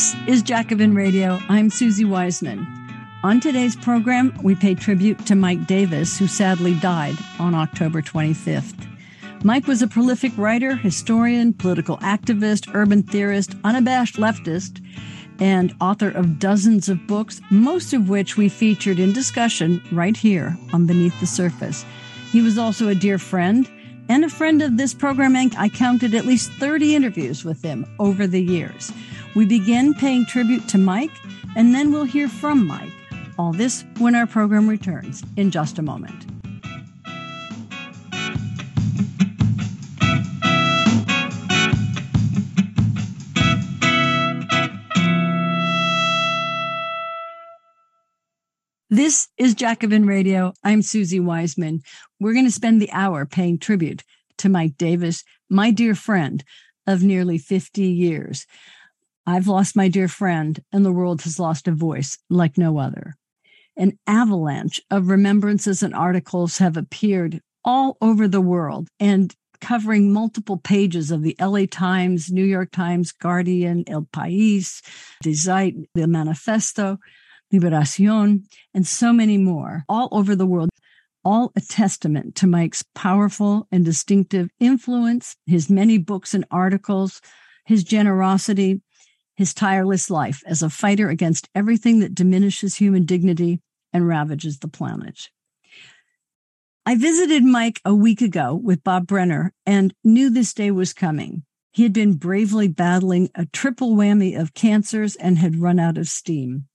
This is Jacobin Radio. I'm Susie Weissman. On today's program, we pay tribute to Mike Davis, who sadly died on October 25th. Mike was a prolific writer, historian, political activist, urban theorist, unabashed leftist, and author of dozens of books, most of which we featured in discussion right here on Beneath the Surface. He was also a dear friend and a friend of this program. I counted at least 30 interviews with him over the years. We begin paying tribute to Mike, and then we'll hear from Mike. All this when our program returns in just a moment. This is Jacobin Radio. I'm Susie Weissman. We're going to spend the hour paying tribute to Mike Davis, my dear friend of nearly 50 years. I've lost my dear friend, and the world has lost a voice like no other. An avalanche of remembrances and articles have appeared all over the world and covering multiple pages of the LA Times, New York Times, Guardian, El País, Die Zeit, the Manifesto, Liberacion, and so many more all over the world, all a testament to Mike's powerful and distinctive influence, his many books and articles, his generosity, his tireless life as a fighter against everything that diminishes human dignity and ravages the planet. I visited Mike a week ago with Bob Brenner and knew this day was coming. He had been bravely battling a triple whammy of cancers and had run out of steam.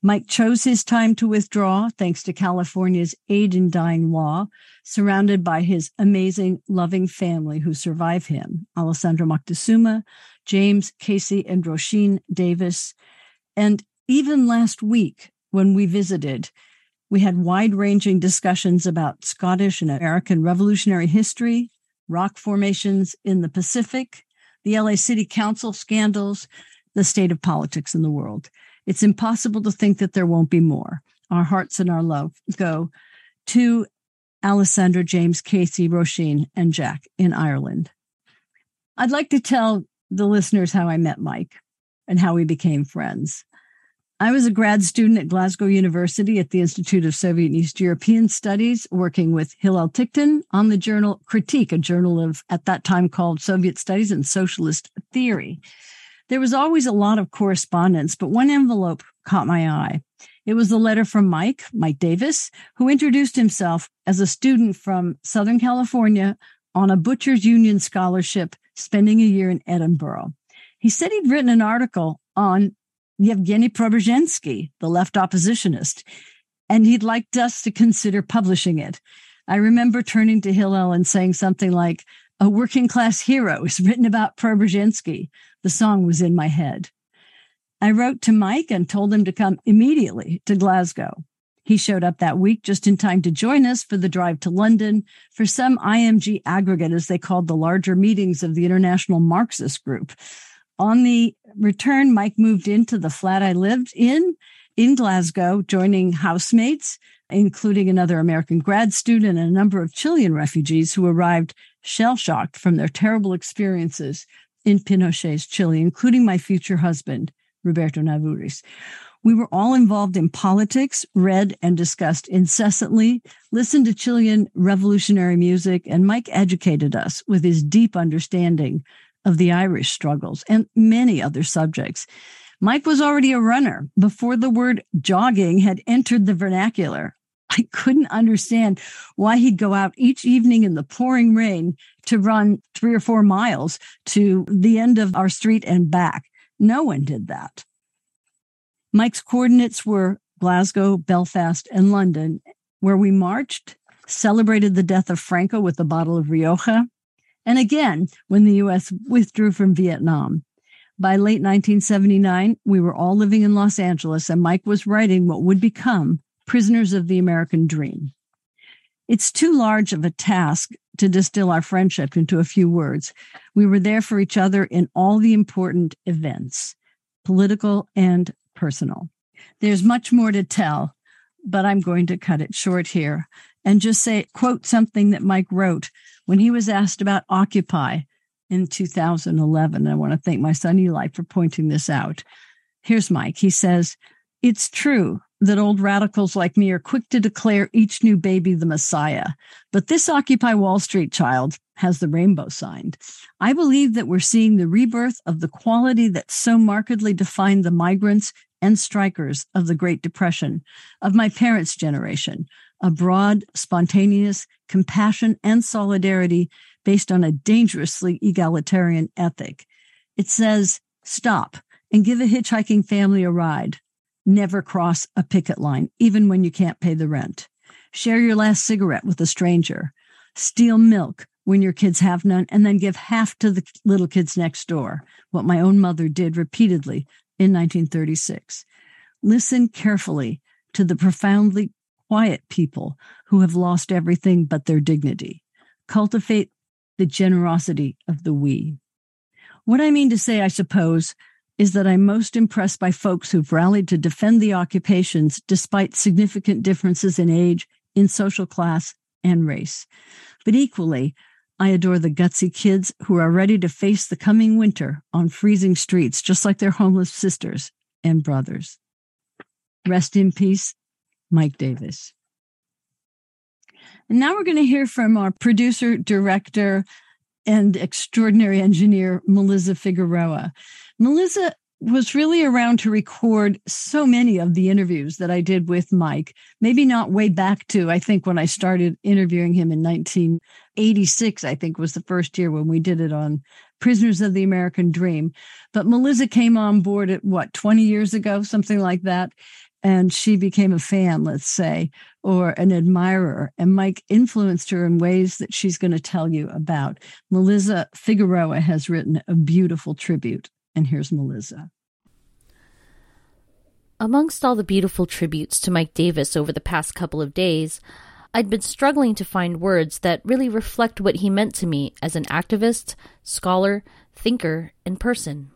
Mike chose his time to withdraw thanks to California's aid in dying law, surrounded by his amazing, loving family who survive him Alessandra Moctezuma, James, Casey, and Roisin Davis. And even last week, when we visited, we had wide ranging discussions about Scottish and American Revolutionary history, rock formations in the Pacific, the LA City Council scandals, the state of politics in the world. It's impossible to think that there won't be more. Our hearts and our love go to Alessandra, James, Casey, Roisin, and Jack in Ireland. I'd like to tell the listeners how I met Mike and how we became friends. I was a grad student at Glasgow University at the Institute of Soviet and East European Studies, working with Hillel Ticktin on the journal Critique, a journal of, at that time called Soviet Studies and Socialist Theory. There was always a lot of correspondence, but one envelope caught my eye. It was a letter from Mike, Mike Davis, who introduced himself as a student from Southern California on a Butchers Union scholarship spending a year in Edinburgh. He said he'd written an article on Yevgeny Preobrazhensky, the left oppositionist, and he'd liked us to consider publishing it. I remember turning to Hillel and saying something like, a working class hero is written about Preobrazhensky. The song was in my head. I wrote to Mike and told him to come immediately to Glasgow. He showed up that week just in time to join us for the drive to London for some IMG aggregate, as they called the larger meetings of the International Marxist Group. On the return, Mike moved into the flat I lived in in Glasgow, joining housemates, including another American grad student and a number of Chilean refugees who arrived shell shocked from their terrible experiences in Pinochet's Chile, including my future husband, Roberto Naduris. We were all involved in politics, read and discussed incessantly, listened to Chilean revolutionary music, and Mike educated us with his deep understanding of the Irish struggles and many other subjects. Mike was already a runner before the word jogging had entered the vernacular. I couldn't understand why he'd go out each evening in the pouring rain to run three or four miles to the end of our street and back. No one did that. Mike's coordinates were Glasgow, Belfast, and London, where we marched, celebrated the death of Franco with a bottle of Rioja, and again when the U.S. withdrew from Vietnam. By late 1979, we were all living in Los Angeles, and Mike was writing what would become Prisoners of the American Dream. It's too large of a task to distill our friendship into a few words. We were there for each other in all the important events, political and personal. There's much more to tell, but I'm going to cut it short here and just say, quote something that Mike wrote when he was asked about Occupy in 2011. I want to thank my son Eli for pointing this out. Here's Mike. He says, It's true that old radicals like me are quick to declare each new baby the Messiah. But this Occupy Wall Street child has the rainbow signed. I believe that we're seeing the rebirth of the quality that so markedly defined the migrants and strikers of the Great Depression, of my parents' generation, a broad, spontaneous compassion and solidarity based on a dangerously egalitarian ethic. It says, stop and give a hitchhiking family a ride. Never cross a picket line, even when you can't pay the rent. Share your last cigarette with a stranger. Steal milk when your kids have none, and then give half to the little kids next door, what my own mother did repeatedly in 1936. Listen carefully to the profoundly quiet people who have lost everything but their dignity. Cultivate the generosity of the we. What I mean to say, I suppose, is that I'm most impressed by folks who've rallied to defend the occupations despite significant differences in age, in social class, and race. But equally, I adore the gutsy kids who are ready to face the coming winter on freezing streets, just like their homeless sisters and brothers. Rest in peace, Mike Davis. And now we're going to hear from our producer, director, and extraordinary engineer, Melissa Figueroa. Melissa was really around to record so many of the interviews that I did with Mike. Maybe not way back to, I think, when I started interviewing him in 1986, I think was the first year when we did it on Prisoners of the American Dream. But Melissa came on board at what, 20 years ago, something like that. And she became a fan, let's say, or an admirer. And Mike influenced her in ways that she's going to tell you about. Melissa Figueroa has written a beautiful tribute and here's Melissa. Amongst all the beautiful tributes to Mike Davis over the past couple of days, I'd been struggling to find words that really reflect what he meant to me as an activist, scholar, thinker, and person.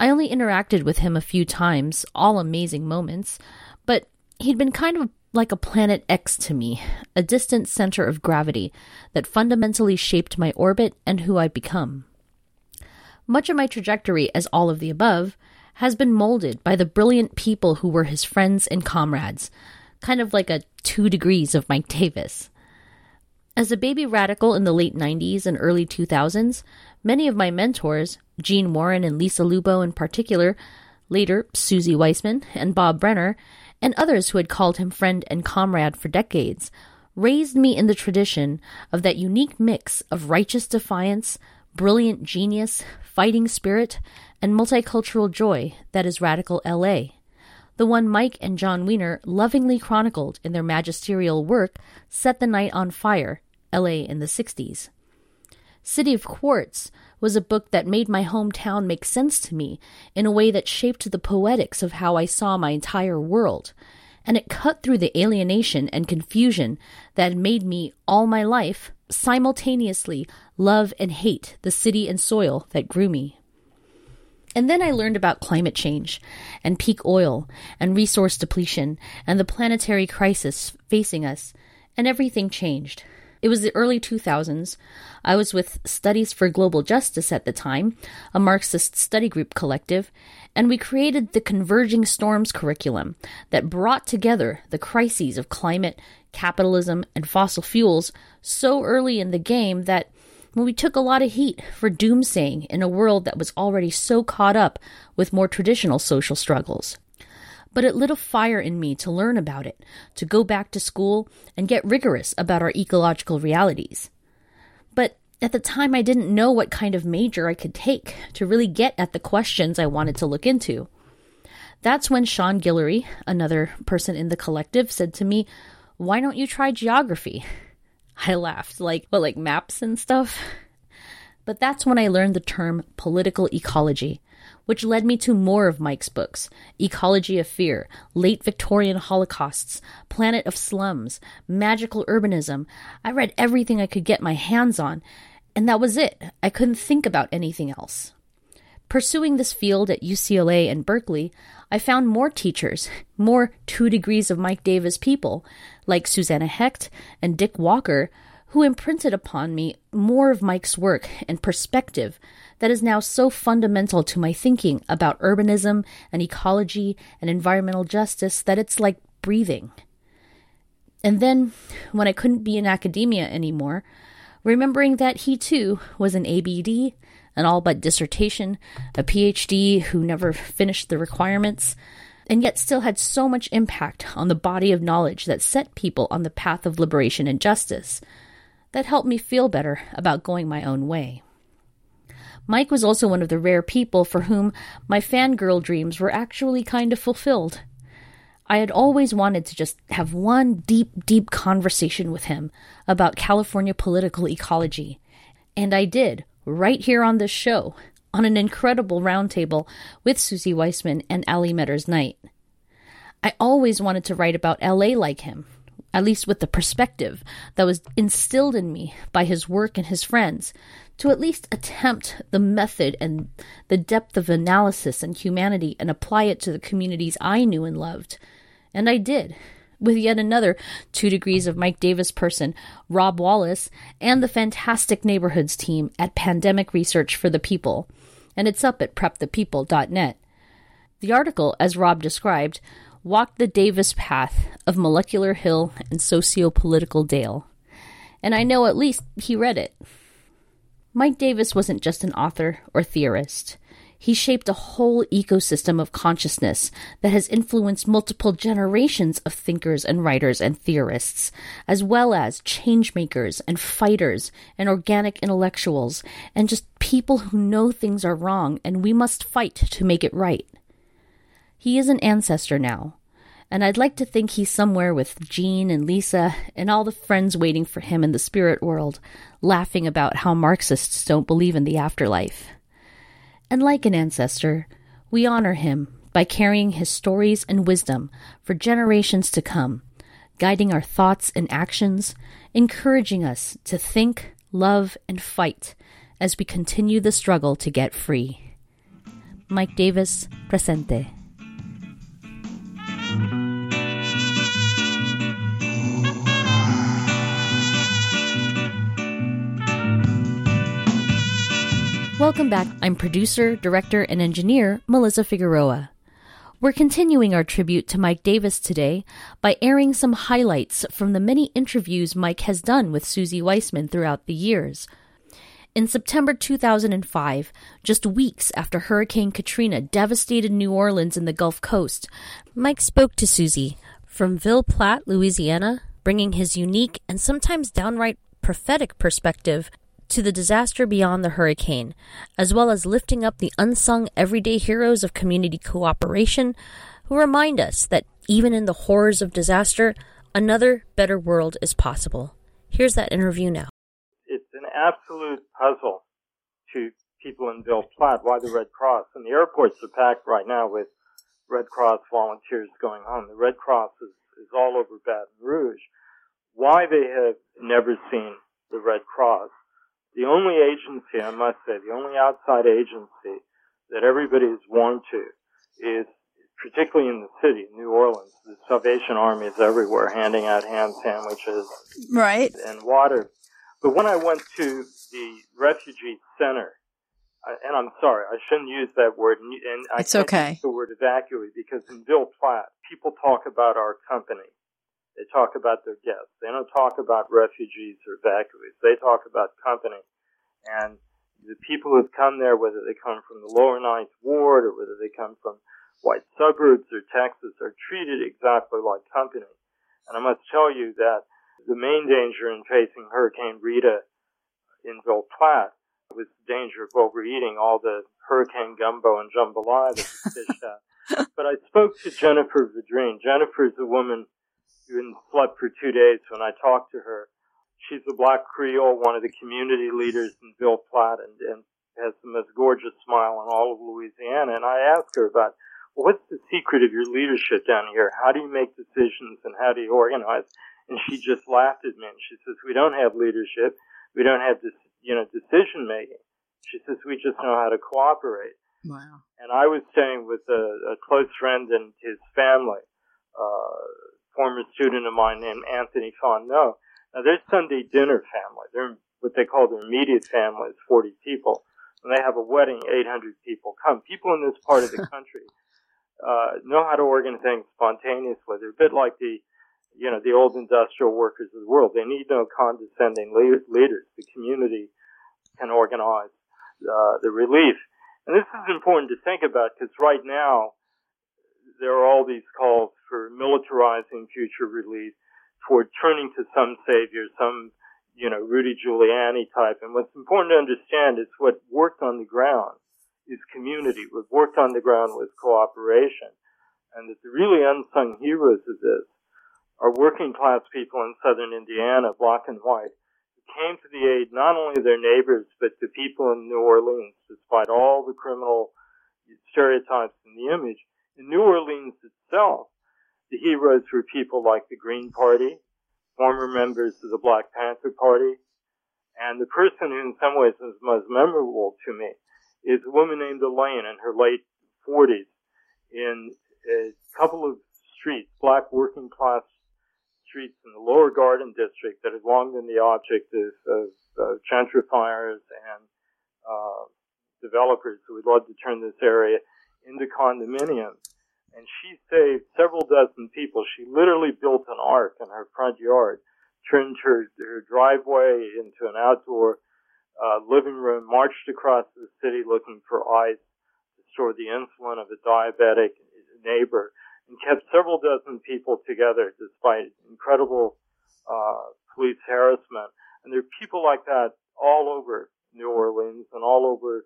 I only interacted with him a few times, all amazing moments, but he'd been kind of like a planet X to me, a distant center of gravity that fundamentally shaped my orbit and who I'd become. Much of my trajectory as all of the above has been molded by the brilliant people who were his friends and comrades, kind of like a two degrees of Mike Davis. As a baby radical in the late 90s and early 2000s, many of my mentors, Gene Warren and Lisa Lubo in particular, later Susie Weissman and Bob Brenner, and others who had called him friend and comrade for decades, raised me in the tradition of that unique mix of righteous defiance, brilliant genius, fighting spirit, and multicultural joy that is radical LA. The one Mike and Jon Wiener lovingly chronicled in their magisterial work, Set the Night on Fire, LA in the 60s. City of Quartz was a book that made my hometown make sense to me in a way that shaped the poetics of how I saw my entire world, and it cut through the alienation and confusion that made me, all my life, simultaneously love and hate the city and soil that grew me. And then I learned about climate change and peak oil and resource depletion and the planetary crisis facing us, and everything changed. It was the early 2000s. I was with Studies for Global Justice at the time, a Marxist study group collective, and we created the Converging Storms curriculum that brought together the crises of climate, capitalism, and fossil fuels so early in the game that when we took a lot of heat for doomsaying in a world that was already so caught up with more traditional social struggles. But it lit a fire in me to learn about it, to go back to school and get rigorous about our ecological realities. But at the time, I didn't know what kind of major I could take to really get at the questions I wanted to look into. That's when Sean Guillory, another person in the collective, said to me, Why don't you try geography? I laughed, like, what, like maps and stuff? But that's when I learned the term political ecology, which led me to more of Mike's books Ecology of Fear, Late Victorian Holocausts, Planet of Slums, Magical Urbanism. I read everything I could get my hands on, and that was it. I couldn't think about anything else. Pursuing this field at UCLA and Berkeley, I found more teachers, more two degrees of Mike Davis people, like Susanna Hecht and Dick Walker, who imprinted upon me more of Mike's work and perspective that is now so fundamental to my thinking about urbanism and ecology and environmental justice that it's like breathing. And then, when I couldn't be in academia anymore, remembering that he too was an ABD, an all but dissertation, a PhD who never finished the requirements, and yet still had so much impact on the body of knowledge that set people on the path of liberation and justice. That helped me feel better about going my own way. Mike was also one of the rare people for whom my fangirl dreams were actually kind of fulfilled. I had always wanted to just have one deep, deep conversation with him about California political ecology. And I did, right here on this show, on an incredible roundtable with Susie Weissman and Ali Meders-Knight. I always wanted to write about LA like him, at least with the perspective that was instilled in me by his work and his friends, to at least attempt the method and the depth of analysis and humanity and apply it to the communities I knew and loved. And I did, with yet another two degrees of Mike Davis person, Rob Wallace, and the fantastic neighborhoods team at Pandemic Research for the People. And it's up at prepthepeople.net. The article, as Rob described, walked the Davis path of molecular hill and socio-political dale. And I know at least he read it. Mike Davis wasn't just an author or theorist. He shaped a whole ecosystem of consciousness that has influenced multiple generations of thinkers and writers and theorists, as well as changemakers and fighters and organic intellectuals and just people who know things are wrong and we must fight to make it right. He is an ancestor now, and I'd like to think he's somewhere with Jean and Lisa and all the friends waiting for him in the spirit world, laughing about how Marxists don't believe in the afterlife. And like an ancestor, we honor him by carrying his stories and wisdom for generations to come, guiding our thoughts and actions, encouraging us to think, love, and fight as we continue the struggle to get free. Mike Davis, presente. Welcome back. I'm producer, director, and engineer Melissa Figueroa. We're continuing our tribute to Mike Davis today by airing some highlights from the many interviews Mike has done with Susie Weissman throughout the years. In September 2005, just weeks after Hurricane Katrina devastated New Orleans and the Gulf Coast, Mike spoke to Susie from Ville Platte, Louisiana, bringing his unique and sometimes downright prophetic perspective to the disaster beyond the hurricane, as well as lifting up the unsung everyday heroes of community cooperation who remind us that even in the horrors of disaster, another better world is possible. Here's that interview now. It's an absolute puzzle to people in Ville Platte why the Red Cross and the airports are packed right now with Red Cross volunteers going home. The Red Cross is, is all over Baton Rouge. Why they have never seen the Red Cross the only agency, I must say, the only outside agency that everybody is warned to is, particularly in the city, New Orleans, the Salvation Army is everywhere handing out ham sandwiches. Right. And water. But when I went to the refugee center, and I'm sorry, I shouldn't use that word. And I it's okay. use the word evacuate because in Ville Platte, people talk about our company they talk about their guests. They don't talk about refugees or evacuees. They talk about company. And the people who've come there, whether they come from the lower ninth ward or whether they come from white suburbs or Texas, are treated exactly like company. And I must tell you that the main danger in facing Hurricane Rita in Ville Platte was the danger of overeating all the hurricane gumbo and jambalaya that was dished out. but I spoke to Jennifer Vidrine. Jennifer is a woman even slept for two days when I talked to her. She's a black Creole, one of the community leaders in Ville Platte, and, and has the most gorgeous smile in all of Louisiana. And I asked her about, what's the secret of your leadership down here? How do you make decisions and how do you organize? And she just laughed at me and she says, we don't have leadership. We don't have this, you know, decision making. She says, we just know how to cooperate. Wow. And I was staying with a, a close friend and his family, uh, former student of mine named Anthony Fontenot. Now, their Sunday dinner family, they're what they call their immediate family, is 40 people. When they have a wedding, 800 people come. People in this part of the country uh, know how to organize things spontaneously. They're a bit like the, you know, the old industrial workers of the world. They need no condescending leaders. The community can organize uh, the relief. And this is important to think about because right now there are all these calls for militarizing future relief, for turning to some savior, some, you know, Rudy Giuliani type. And what's important to understand is what worked on the ground is community. What worked on the ground was cooperation. And that the really unsung heroes of this are working class people in southern Indiana, black and white, who came to the aid not only of their neighbors, but to people in New Orleans, despite all the criminal stereotypes in the image. In New Orleans itself, the heroes were people like the Green Party, former members of the Black Panther Party, and the person who in some ways was most memorable to me is a woman named Elaine in her late 40s in a couple of streets, black working class streets in the lower Garden District that had long been the object of, of, of gentrifiers and uh, developers who would love to turn this area into condominiums. And she saved several dozen people. She literally built an ark in her front yard, turned her, her driveway into an outdoor uh, living room, marched across the city looking for ice to store the insulin of a diabetic neighbor, and kept several dozen people together despite incredible uh, police harassment. And there are people like that all over New Orleans and all over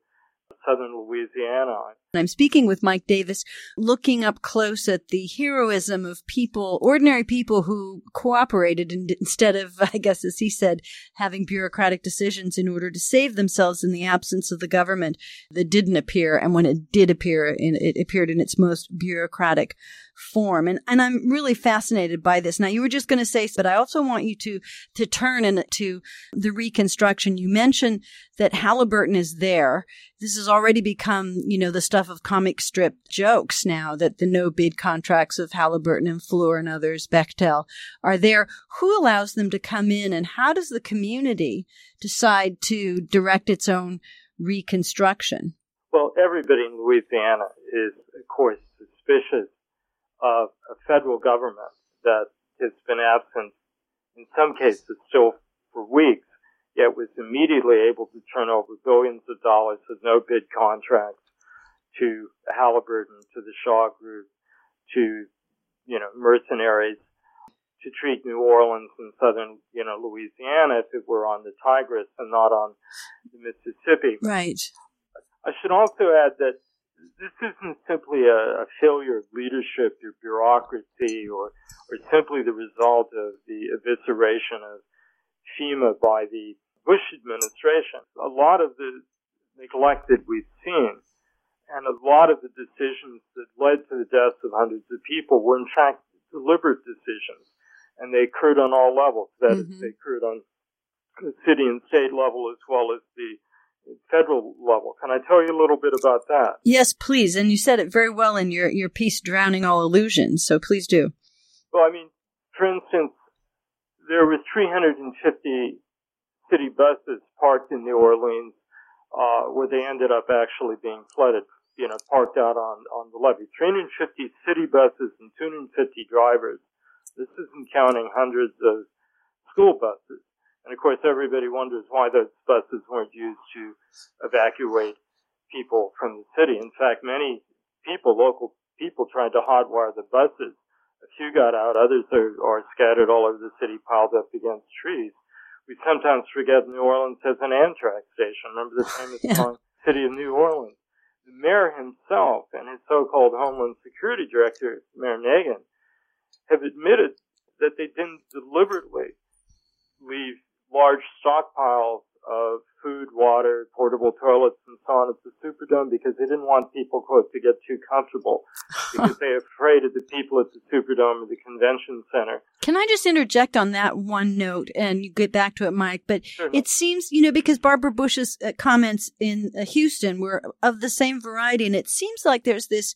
southern Louisiana. I'm speaking with Mike Davis, looking up close at the heroism of people, ordinary people who cooperated instead of, I guess, as he said, having bureaucratic decisions in order to save themselves in the absence of the government that didn't appear. And when it did appear, it appeared in its most bureaucratic form. And, and I'm really fascinated by this. Now, you were just going to say, but I also want you to, to turn into the reconstruction. You mentioned that Halliburton is there. This has already become, you know, the stuff of comic strip jokes now that the no bid contracts of Halliburton and Fluor and others, Bechtel, are there. Who allows them to come in and how does the community decide to direct its own reconstruction? Well, everybody in Louisiana is, of course, suspicious of a federal government that has been absent in some cases still for weeks, yet was immediately able to turn over billions of dollars of no bid contracts to Halliburton, to the Shaw Group, to, you know, mercenaries to treat New Orleans and southern, you know, Louisiana if it were on the Tigris and not on the Mississippi. Right. I should also add that this isn't simply a, a, failure of leadership or bureaucracy or, or simply the result of the evisceration of FEMA by the Bush administration. A lot of the neglect that we've seen and a lot of the decisions that led to the deaths of hundreds of people were in fact deliberate decisions and they occurred on all levels. That mm-hmm. is, they occurred on the city and state level as well as the federal level. Can I tell you a little bit about that? Yes, please. And you said it very well in your, your piece, Drowning All Illusions. So please do. Well, I mean, for instance, there were 350 city buses parked in New Orleans, uh, where they ended up actually being flooded, you know, parked out on, on the levee. 350 city buses and 250 drivers. This isn't counting hundreds of school buses. And of course, everybody wonders why those buses weren't used to evacuate people from the city. In fact, many people, local people, tried to hotwire the buses. A few got out, others are, are scattered all over the city, piled up against trees. We sometimes forget New Orleans has an Amtrak station. Remember the famous yeah. song, City of New Orleans? The mayor himself and his so-called Homeland Security Director, Mayor Nagin, have admitted that they didn't deliberately leave large stockpiles of food, water, portable toilets, and so on at the Superdome because they didn't want people, quote, to get too comfortable because they're afraid of the people at the Superdome or the convention center. Can I just interject on that one note and you get back to it, Mike? But it seems, you know, because Barbara Bush's uh, comments in uh, Houston were of the same variety, and it seems like there's this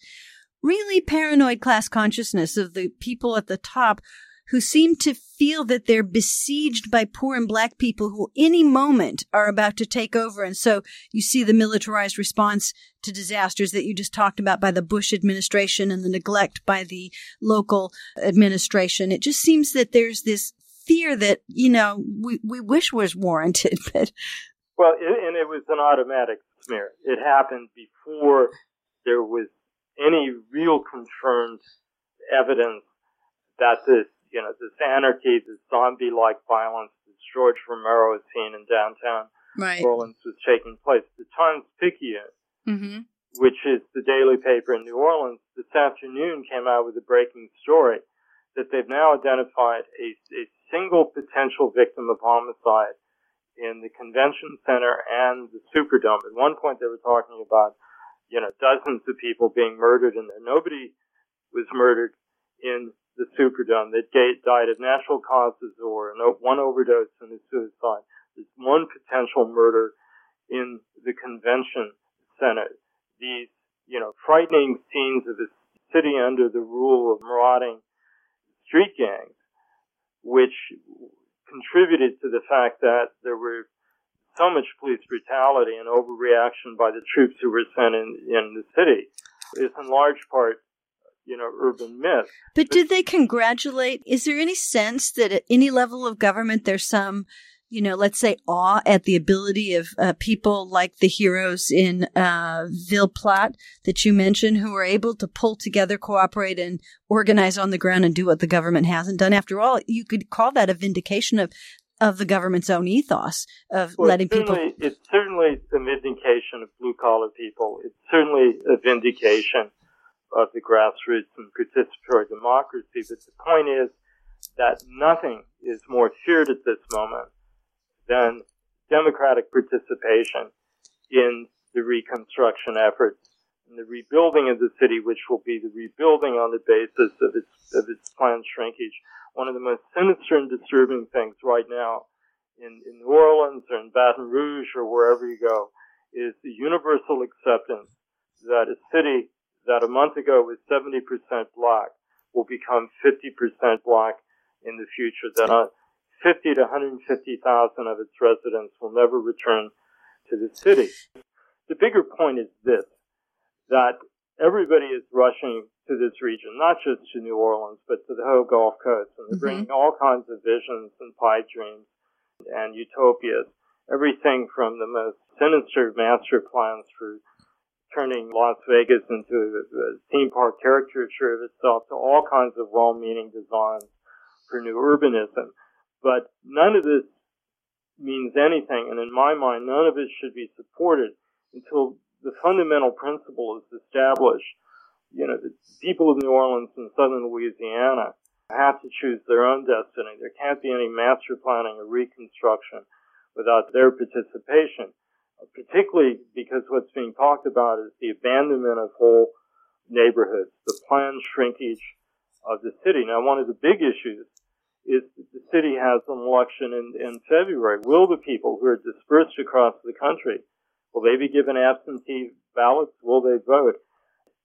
really paranoid class consciousness of the people at the top who seem to feel that they're besieged by poor and black people who any moment are about to take over. And so you see the militarized response to disasters that you just talked about by the Bush administration and the neglect by the local administration. It just seems that there's this fear that, you know, we, we wish was warranted, but. Well, and it was an automatic smear. It happened before there was any real confirmed evidence that this, you know, this anarchy, this zombie-like violence that George Romero has seen in downtown right. Orleans was taking place. The Times Picayune, mm-hmm. which is the daily paper in New Orleans, this afternoon came out with a breaking story that they've now identified a, a single potential victim of homicide in the convention center and the Superdome. At one point, they were talking about, you know, dozens of people being murdered and. Nobody was murdered in the Superdome that died of natural causes or one overdose and a suicide. There's one potential murder in the convention center. These, you know, frightening scenes of a city under the rule of marauding street gangs, which contributed to the fact that there were so much police brutality and overreaction by the troops who were sent in, in the city is in large part, you know, urban myth. But, but did they congratulate? Is there any sense that at any level of government there's some you know, let's say awe at the ability of uh, people like the heroes in uh, Ville Platte that you mentioned who are able to pull together, cooperate, and organize on the ground and do what the government hasn't done. After all, you could call that a vindication of of the government's own ethos of well, letting people. It's certainly a vindication of blue collar people. It's certainly a vindication of the grassroots and participatory democracy. But the point is that nothing is more feared at this moment than democratic participation in the reconstruction efforts and the rebuilding of the city, which will be the rebuilding on the basis of its of its planned shrinkage. One of the most sinister and disturbing things right now in, in New Orleans or in Baton Rouge or wherever you go is the universal acceptance that a city that a month ago was 70% black will become 50% black in the future. That 50 to 150,000 of its residents will never return to the city. The bigger point is this, that everybody is rushing to this region, not just to New Orleans, but to the whole Gulf Coast. And they're mm-hmm. bringing all kinds of visions and pie dreams and utopias. Everything from the most sinister master plans for turning Las Vegas into a, theme park caricature of itself to all kinds of well-meaning designs for new urbanism. But none of this means anything, and in my mind, none of it should be supported until the fundamental principle is established. You know, the people of New Orleans and southern Louisiana have to choose their own destiny. There can't be any master planning or reconstruction without their participation, particularly because what's being talked about is the abandonment of whole neighborhoods, the planned shrinkage of the city. Now, one of the big issues is the city has an election in, in February. Will the people who are dispersed across the country, will they be given absentee ballots? Will they vote?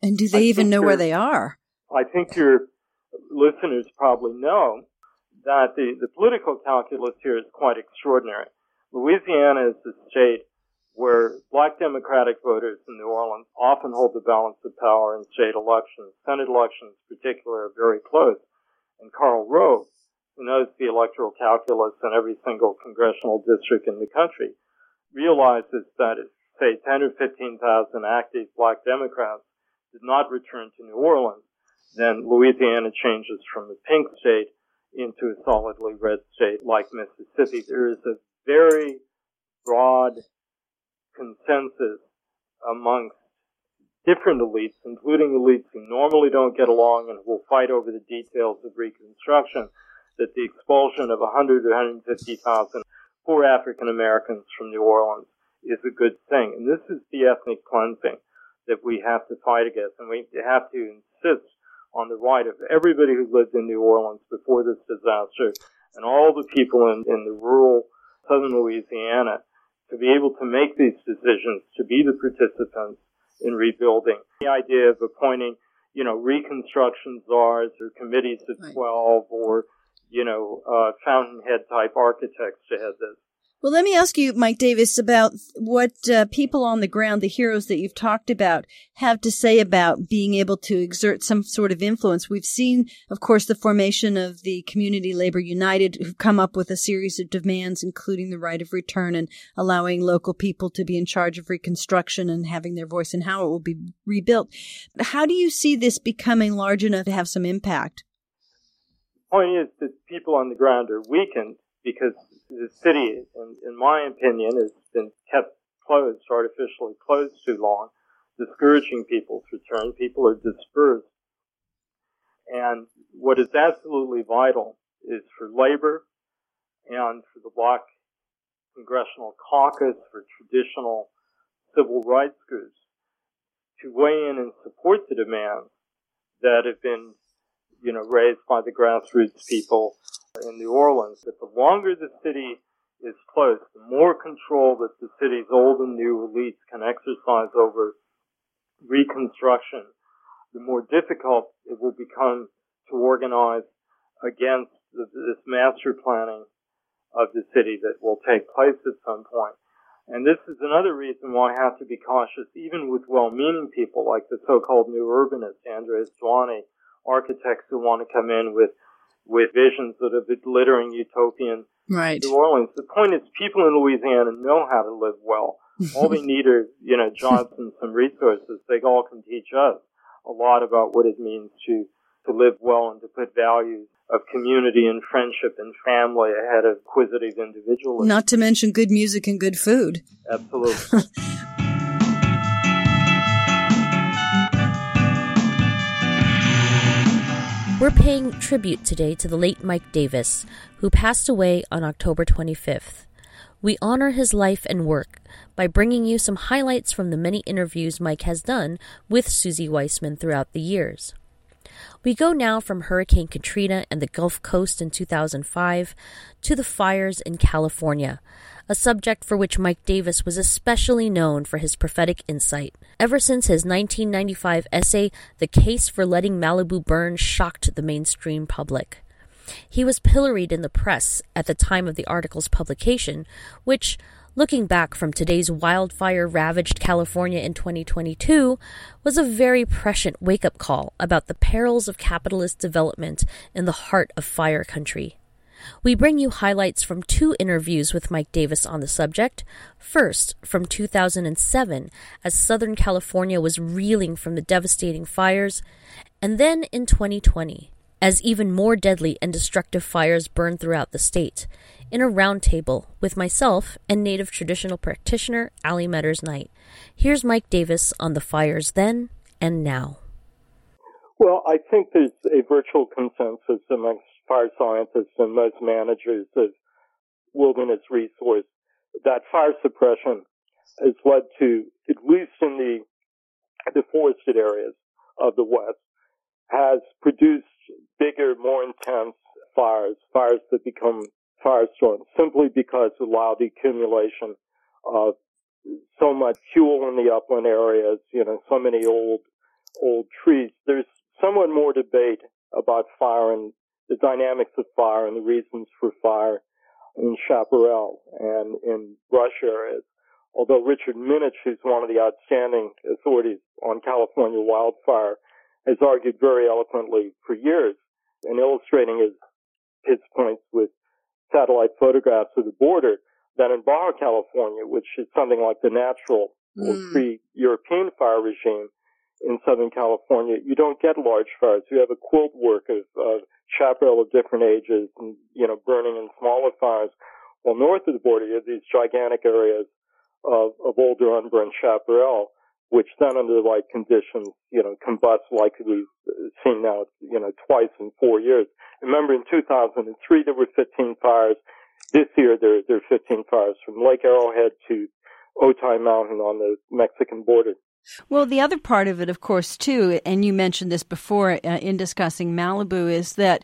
And do they I even know where they are? I think your listeners probably know that the, the political calculus here is quite extraordinary. Louisiana is the state where black Democratic voters in New Orleans often hold the balance of power in state elections. Senate elections, in particular, are very close. And Karl Rove, who knows the electoral calculus in every single congressional district in the country, realizes that if, say, 10 or 15,000 active black Democrats did not return to New Orleans, then Louisiana changes from a pink state into a solidly red state like Mississippi. There is a very broad consensus amongst different elites, including elites who normally don't get along and who will fight over the details of Reconstruction, that the expulsion of 100 to 150,000 poor African Americans from New Orleans is a good thing. And this is the ethnic cleansing that we have to fight against. And we have to insist on the right of everybody who lived in New Orleans before this disaster and all the people in, in the rural southern Louisiana to be able to make these decisions, to be the participants in rebuilding. The idea of appointing, you know, reconstruction czars or committees of 12 or you know, uh, fountainhead type architects to head this. Well, let me ask you, Mike Davis, about what uh, people on the ground, the heroes that you've talked about, have to say about being able to exert some sort of influence. We've seen, of course, the formation of the Community Labor United, who've come up with a series of demands, including the right of return and allowing local people to be in charge of reconstruction and having their voice in how it will be rebuilt. How do you see this becoming large enough to have some impact? The point is that people on the ground are weakened because the city, in, in my opinion, has been kept closed, artificially closed too long, discouraging people's return. People are dispersed. And what is absolutely vital is for labor and for the Black Congressional Caucus, for traditional civil rights groups to weigh in and support the demands that have been, you know, raised by the grassroots people in New Orleans that the longer the city is closed, the more control that the city's old and new elites can exercise over reconstruction, the more difficult it will become to organize against the, this master planning of the city that will take place at some point. And this is another reason why I have to be cautious, even with well-meaning people like the so-called new urbanists, Andres Duany, architects who want to come in with with visions that are glittering utopian right. New Orleans. The point is, people in Louisiana know how to live well. all they need are, you know, jobs and some resources. They all can teach us a lot about what it means to to live well and to put values of community and friendship and family ahead of acquisitive individualism. Not to mention good music and good food. Absolutely. We're paying tribute today to the late Mike Davis, who passed away on October 25th. We honor his life and work by bringing you some highlights from the many interviews Mike has done with Susie Weissman throughout the years. We go now from Hurricane Katrina and the Gulf Coast in 2005 to the fires in California, a subject for which Mike Davis was especially known for his prophetic insight. Ever since his 1995 essay, The Case for Letting Malibu Burn shocked the mainstream public. He was pilloried in the press at the time of the article's publication, which, looking back from today's wildfire ravaged California in 2022, was a very prescient wake up call about the perils of capitalist development in the heart of fire country. We bring you highlights from two interviews with Mike Davis on the subject. First, from 2007, as Southern California was reeling from the devastating fires, and then in 2020, as even more deadly and destructive fires burn throughout the state, in a roundtable with myself and Native traditional practitioner Ali Meders Knight. Here's Mike Davis on the fires then and now. Well, I think there's a virtual consensus amongst fire scientists and most managers of wilderness resource that fire suppression has led to, at least in the, the forested areas of the West, has produced bigger, more intense fires, fires that become firestorms, simply because allow the accumulation of so much fuel in the upland areas, you know, so many old, old trees. There's somewhat more debate about fire and the dynamics of fire and the reasons for fire in chaparral and in brush areas. Although Richard Minnich, who's one of the outstanding authorities on California wildfire, has argued very eloquently for years in illustrating his, his points with satellite photographs of the border that in Baja California, which is something like the natural mm. or pre-European fire regime in Southern California, you don't get large fires. You have a quilt work of, of chaparral of different ages and, you know, burning in smaller fires. Well, north of the border, you have these gigantic areas of, of older unburned chaparral, which then under the right conditions, you know, combust like we've uh, seen now, you know, twice in four years. Remember in 2003, there were 15 fires. This year, there, there are 15 fires from Lake Arrowhead to Otay Mountain on the Mexican border. Well, the other part of it, of course, too, and you mentioned this before uh, in discussing Malibu, is that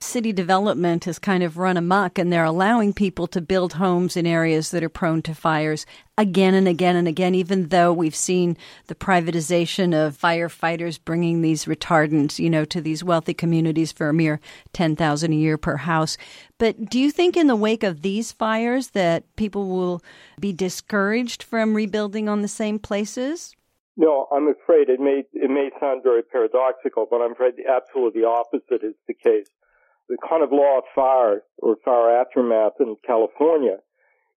city development has kind of run amok and they're allowing people to build homes in areas that are prone to fires again and again and again, even though we've seen the privatization of firefighters bringing these retardants, you know, to these wealthy communities for a mere 10,000 a year per house. But do you think in the wake of these fires that people will be discouraged from rebuilding on the same places? No, I'm afraid it may it may sound very paradoxical, but I'm afraid absolutely the opposite is the case. The kind of law of fire or fire aftermath in California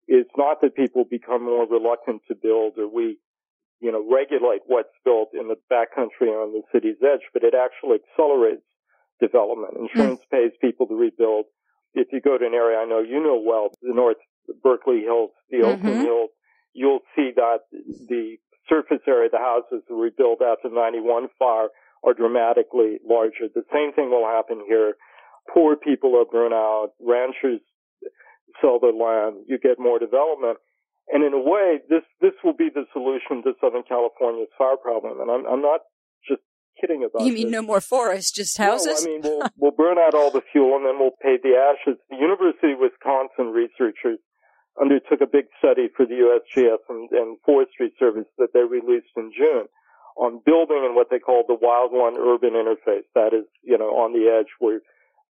is not that people become more reluctant to build or we, you know, regulate what's built in the backcountry on the city's edge, but it actually accelerates development. Insurance mm. pays people to rebuild. If you go to an area I know you know well, the North Berkeley Hills, the mm-hmm. Oakland Hills, you'll see that the surface area of the houses that we built after 91 fire are dramatically larger. The same thing will happen here. Poor people are burnt out. Ranchers sell their land. You get more development. And in a way, this, this will be the solution to Southern California's fire problem. And I'm, I'm not just kidding about You mean this. no more forests, just houses? No, I mean, we'll, we'll burn out all the fuel and then we'll pay the ashes. The University of Wisconsin researchers undertook a big study for the USGS and, and Forestry Service that they released in June on building in what they call the wildland urban interface. That is, you know, on the edge where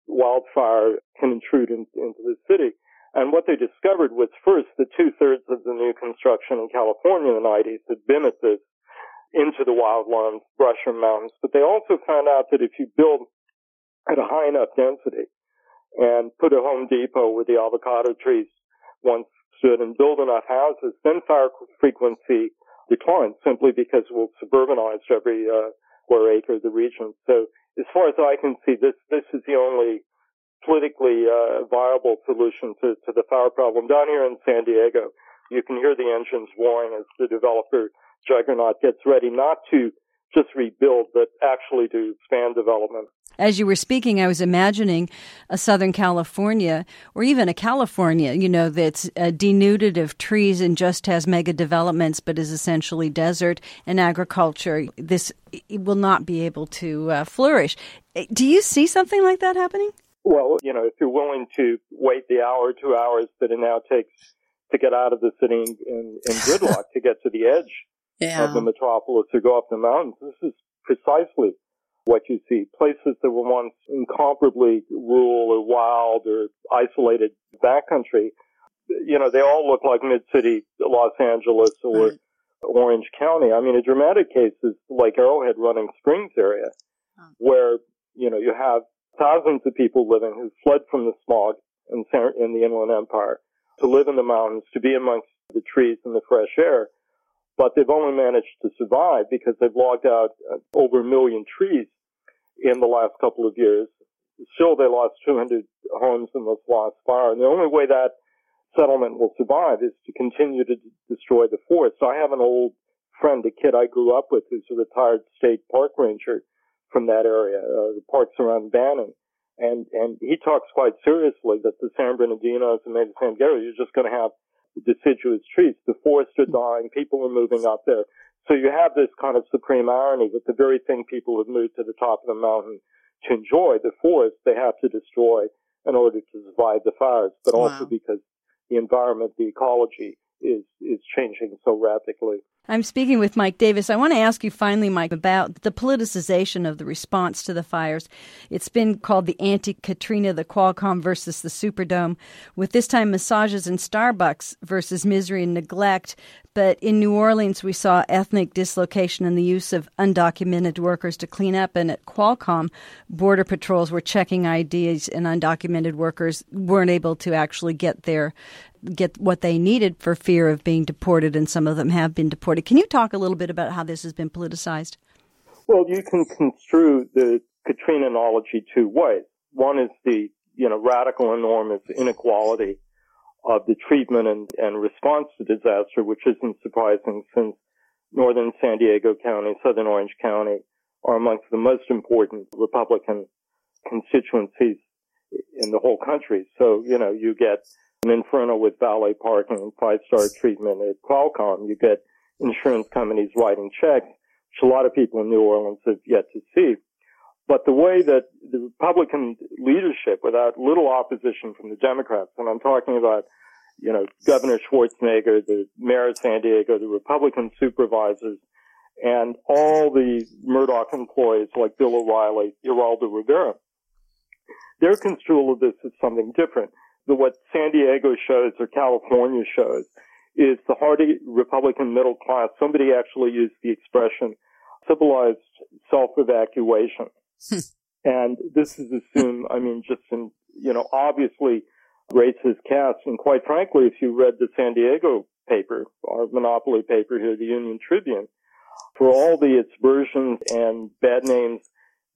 wildfire can intrude in, into the city. And what they discovered was first that two thirds of the new construction in California in the 90s had been at this into the wildlands, brush or mountains. But they also found out that if you build at a high enough density and put a Home Depot with the avocado trees once stood and build enough houses, then fire frequency declines simply because we'll suburbanize every uh, square acre of the region. So as far as I can see, this this is the only politically uh, viable solution to, to the fire problem. Down here in San Diego, you can hear the engines roaring as the developer juggernaut gets ready not to just rebuild, but actually to expand development. As you were speaking, I was imagining a Southern California or even a California, you know, that's uh, denuded of trees and just has mega developments, but is essentially desert and agriculture. This will not be able to uh, flourish. Eh, do you see something like that happening? Well, you know, if you're willing to wait the hour, two hours that it now takes to get out of the city in, in, in gridlock to get to the edge yeah. of the metropolis or go up the mountains. This is precisely what you see. Places that were once incomparably rural or wild or isolated backcountry, you know, they all look like mid-city Los Angeles or right. Orange County. I mean, a dramatic case is like Arrowhead Running Springs area, oh. where, you know, you have thousands of people living who fled from the smog in, in the Inland Empire to live in the mountains, to be amongst the trees and the fresh air but they've only managed to survive because they've logged out uh, over a million trees in the last couple of years. Still, they lost 200 homes in this last fire, and the only way that settlement will survive is to continue to d- destroy the forest. So I have an old friend, a kid I grew up with, who's a retired state park ranger from that area, uh, the parks around Bannon. And, and he talks quite seriously that the San Bernardinos and maybe San Gabriel, you're just going to have deciduous trees. The forests are dying. People are moving up there. So you have this kind of supreme irony that the very thing people have moved to the top of the mountain to enjoy, the forest, they have to destroy in order to survive the fires, but wow. also because the environment, the ecology is, is changing so rapidly. I'm speaking with Mike Davis. I want to ask you finally, Mike, about the politicization of the response to the fires. It's been called the anti Katrina, the Qualcomm versus the Superdome, with this time massages and Starbucks versus misery and neglect. But in New Orleans, we saw ethnic dislocation and the use of undocumented workers to clean up. And at Qualcomm, border patrols were checking IDs, and undocumented workers weren't able to actually get there get what they needed for fear of being deported, and some of them have been deported. Can you talk a little bit about how this has been politicized? Well, you can construe the Katrina analogy two ways. One is the you know radical enormous inequality of the treatment and, and response to disaster, which isn't surprising since northern San Diego County, southern Orange County are amongst the most important Republican constituencies in the whole country. So, you know, you get an inferno with valet parking and five star treatment at Qualcomm. You get insurance companies writing checks, which a lot of people in New Orleans have yet to see. But the way that the Republican leadership, without little opposition from the Democrats, and I'm talking about, you know, Governor Schwarzenegger, the mayor of San Diego, the Republican supervisors, and all the Murdoch employees like Bill O'Reilly, Geraldo Rivera, their construal of this is something different. The, what San Diego shows or California shows is the hardy Republican middle class. Somebody actually used the expression civilized self-evacuation. And this is assumed, I mean, just in, you know, obviously racist cast. And quite frankly, if you read the San Diego paper, our monopoly paper here, the Union Tribune, for all the aspersions and bad names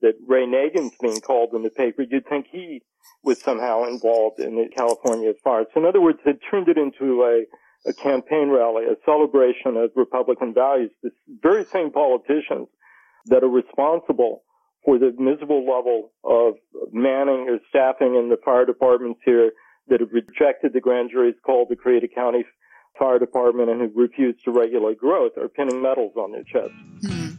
that Ray Nagin's being called in the paper, you'd think he was somehow involved in the California fires. In other words, it turned it into a, a campaign rally, a celebration of Republican values. The very same politicians that are responsible for the miserable level of manning or staffing in the fire departments here that have rejected the grand jury's call to create a county fire department and have refused to regulate growth are pinning medals on their chests. Hmm.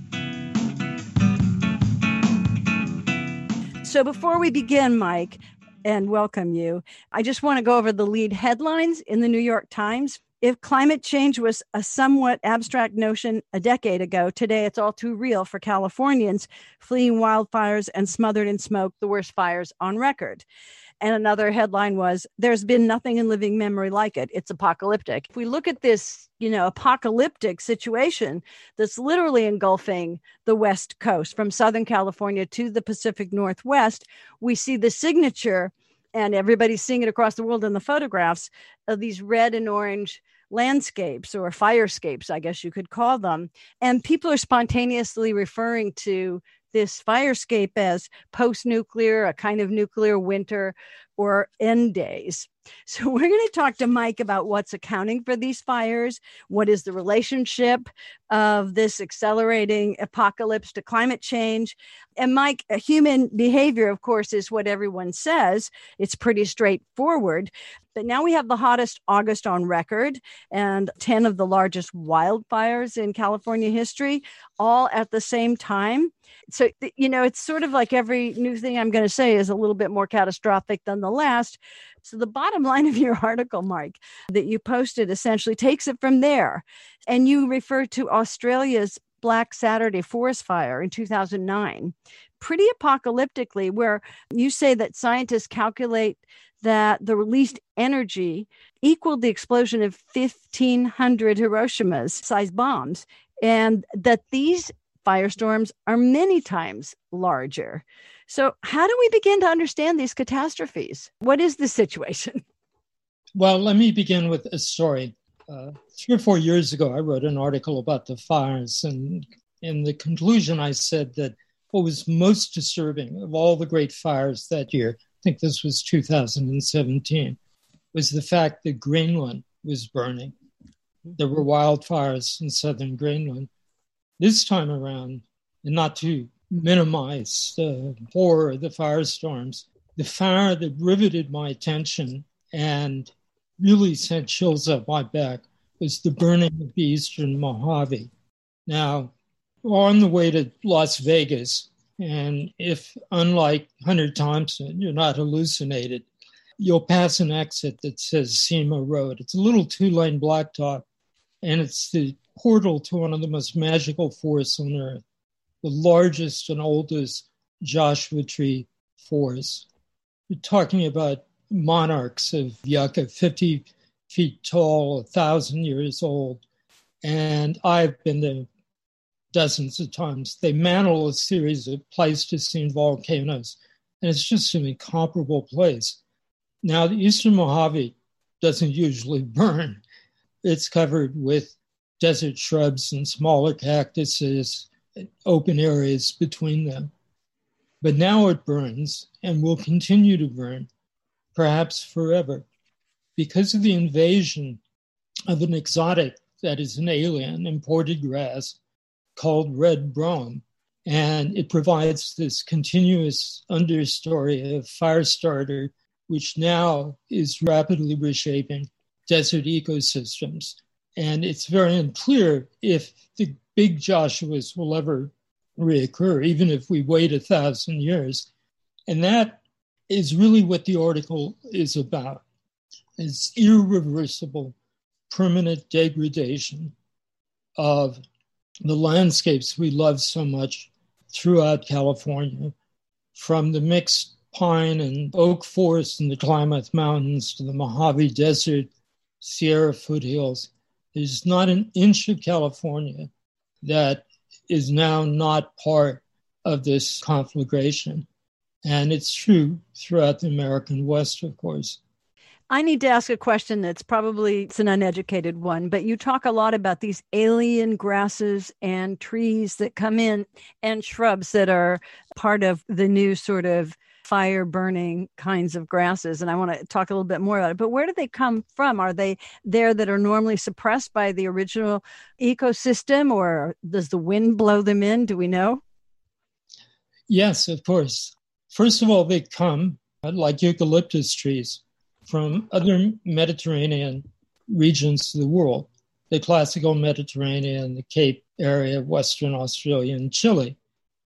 So before we begin, Mike, and welcome you, I just want to go over the lead headlines in the New York Times. If climate change was a somewhat abstract notion a decade ago, today it's all too real for Californians fleeing wildfires and smothered in smoke, the worst fires on record. And another headline was, There's been nothing in living memory like it. It's apocalyptic. If we look at this, you know, apocalyptic situation that's literally engulfing the West Coast from Southern California to the Pacific Northwest, we see the signature, and everybody's seeing it across the world in the photographs of these red and orange landscapes or firescapes, I guess you could call them. And people are spontaneously referring to this firescape as post nuclear, a kind of nuclear winter, or end days. So, we're going to talk to Mike about what's accounting for these fires. What is the relationship of this accelerating apocalypse to climate change? And, Mike, human behavior, of course, is what everyone says. It's pretty straightforward. But now we have the hottest August on record and 10 of the largest wildfires in California history, all at the same time. So, you know, it's sort of like every new thing I'm going to say is a little bit more catastrophic than the last. So, the bottom line of your article, Mike, that you posted essentially takes it from there. And you refer to Australia's Black Saturday forest fire in 2009, pretty apocalyptically, where you say that scientists calculate that the released energy equaled the explosion of 1,500 Hiroshima sized bombs, and that these firestorms are many times larger. So, how do we begin to understand these catastrophes? What is the situation? Well, let me begin with a story. Uh, three or four years ago, I wrote an article about the fires, and in the conclusion, I said that what was most disturbing of all the great fires that year, I think this was 2017, was the fact that Greenland was burning. There were wildfires in southern Greenland. This time around, and not to minimize the horror of the firestorms, the fire that riveted my attention and really sent chills up my back was the burning of the Eastern Mojave. Now, on the way to Las Vegas, and if, unlike Hunter Thompson, you're not hallucinated, you'll pass an exit that says Cima Road. It's a little two lane blacktop, and it's the portal to one of the most magical forests on earth, the largest and oldest Joshua tree forest. We're talking about monarchs of yucca, 50 feet tall, a thousand years old. And I've been there dozens of times. They mantle a series of Pleistocene volcanoes, and it's just an incomparable place. Now, the Eastern Mojave doesn't usually burn. It's covered with desert shrubs and smaller cactuses, open areas between them. But now it burns and will continue to burn perhaps forever, because of the invasion of an exotic, that is, an alien imported grass called red brome. And it provides this continuous understory of fire starter, which now is rapidly reshaping desert ecosystems. And it's very unclear if the big Joshuas will ever reoccur, even if we wait a thousand years. And that is really what the article is about. It's irreversible, permanent degradation of the landscapes we love so much throughout California, from the mixed pine and oak forests in the Klamath Mountains to the Mojave Desert, Sierra foothills. There's not an inch of California that is now not part of this conflagration. And it's true throughout the American West, of course. I need to ask a question that's probably it's an uneducated one, but you talk a lot about these alien grasses and trees that come in and shrubs that are part of the new sort of fire burning kinds of grasses and I want to talk a little bit more about it. But where do they come from? Are they there that are normally suppressed by the original ecosystem or does the wind blow them in? Do we know? Yes, of course. First of all, they come uh, like eucalyptus trees from other Mediterranean regions of the world, the classical Mediterranean, the Cape area, Western Australia, and Chile.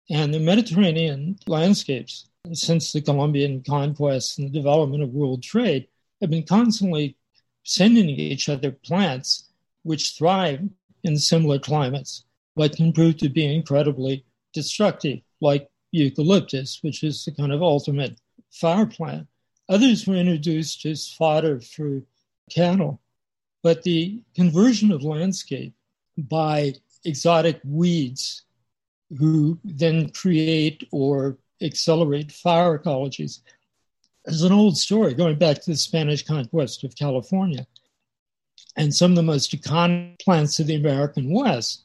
And the Mediterranean landscapes, since the Columbian conquest and the development of world trade, have been constantly sending each other plants which thrive in similar climates, but can prove to be incredibly destructive, like eucalyptus, which is the kind of ultimate fire plant. Others were introduced as fodder for cattle. But the conversion of landscape by exotic weeds who then create or accelerate fire ecologies is an old story going back to the Spanish conquest of California. And some of the most iconic plants of the American West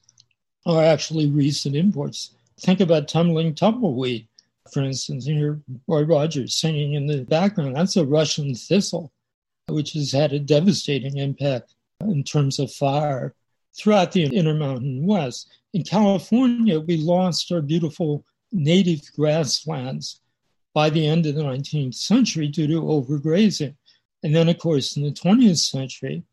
are actually recent imports. Think about tumbling tumbleweed, for instance, you hear Roy Rogers singing in the background. That's a Russian thistle, which has had a devastating impact in terms of fire throughout the Intermountain West. In California, we lost our beautiful native grasslands by the end of the 19th century due to overgrazing. And then, of course, in the 20th century,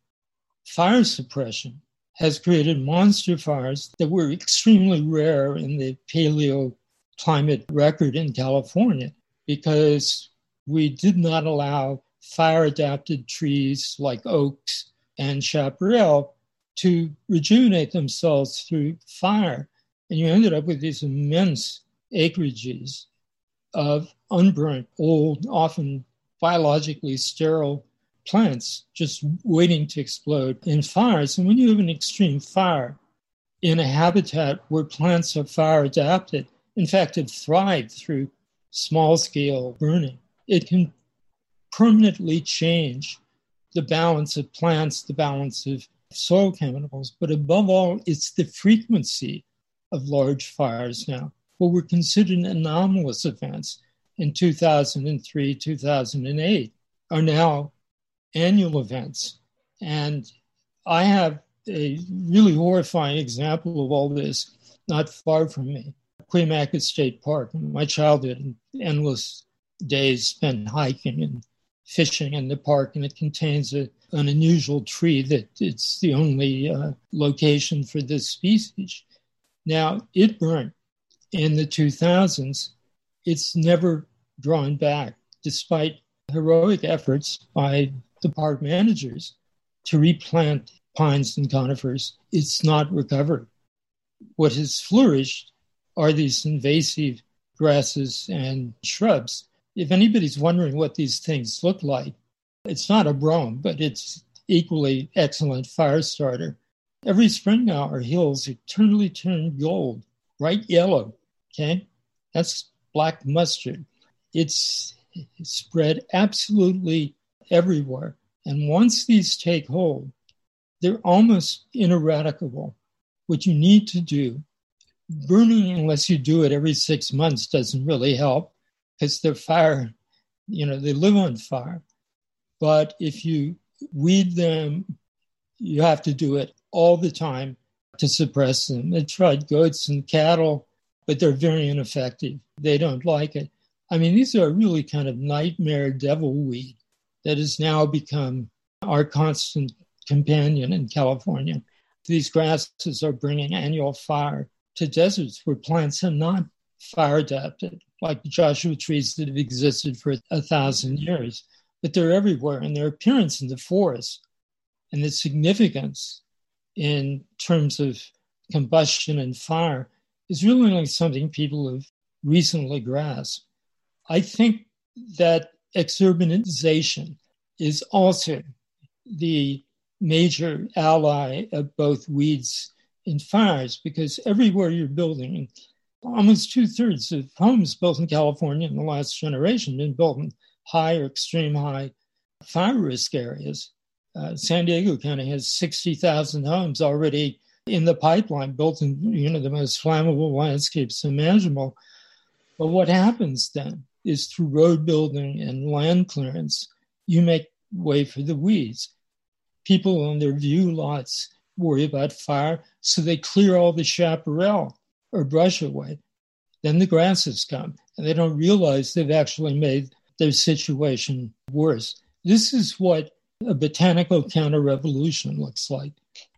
fire suppression has created monster fires that were extremely rare in the paleo climate record in California because we did not allow fire adapted trees like oaks and chaparral to rejuvenate themselves through fire. And you ended up with these immense acreages of unburnt, old, often biologically sterile plants just waiting to explode in fires. And when you have an extreme fire in a habitat where plants are fire adapted, in fact, it thrived through small scale burning. It can permanently change the balance of plants, the balance of soil chemicals, but above all, it's the frequency of large fires now. What were considered anomalous events in 2003, 2008 are now annual events. And I have a really horrifying example of all this not far from me. Cuyamaca State Park. My childhood, and endless days spent hiking and fishing in the park, and it contains a, an unusual tree that it's the only uh, location for this species. Now, it burnt in the 2000s. It's never drawn back, despite heroic efforts by the park managers to replant pines and conifers. It's not recovered. What has flourished are these invasive grasses and shrubs. If anybody's wondering what these things look like, it's not a brome, but it's equally excellent fire starter. Every spring now, our hills eternally turn gold, bright yellow. Okay, that's black mustard. It's spread absolutely everywhere. And once these take hold, they're almost ineradicable. What you need to do burning unless you do it every six months doesn't really help because they're fire, you know, they live on fire. But if you weed them, you have to do it all the time to suppress them. They tried goats and cattle, but they're very ineffective. They don't like it. I mean, these are really kind of nightmare devil weed that has now become our constant companion in California. These grasses are bringing annual fire to deserts where plants are not fire adapted, like the Joshua trees that have existed for a thousand years, but they're everywhere. And their appearance in the forest and the significance in terms of combustion and fire is really only something people have recently grasped. I think that exurbanization is also the major ally of both weeds and fires because everywhere you're building, almost two thirds of homes built in California in the last generation have been built in high or extreme high fire risk areas. Uh, San Diego County has 60,000 homes already in the pipeline, built in you know the most flammable landscapes imaginable. But what happens then is through road building and land clearance, you make way for the weeds. People on their view lots worry about fire, so they clear all the chaparral or brush away. Then the grasses come, and they don't realize they've actually made their situation worse. This is what a botanical counter revolution looks like.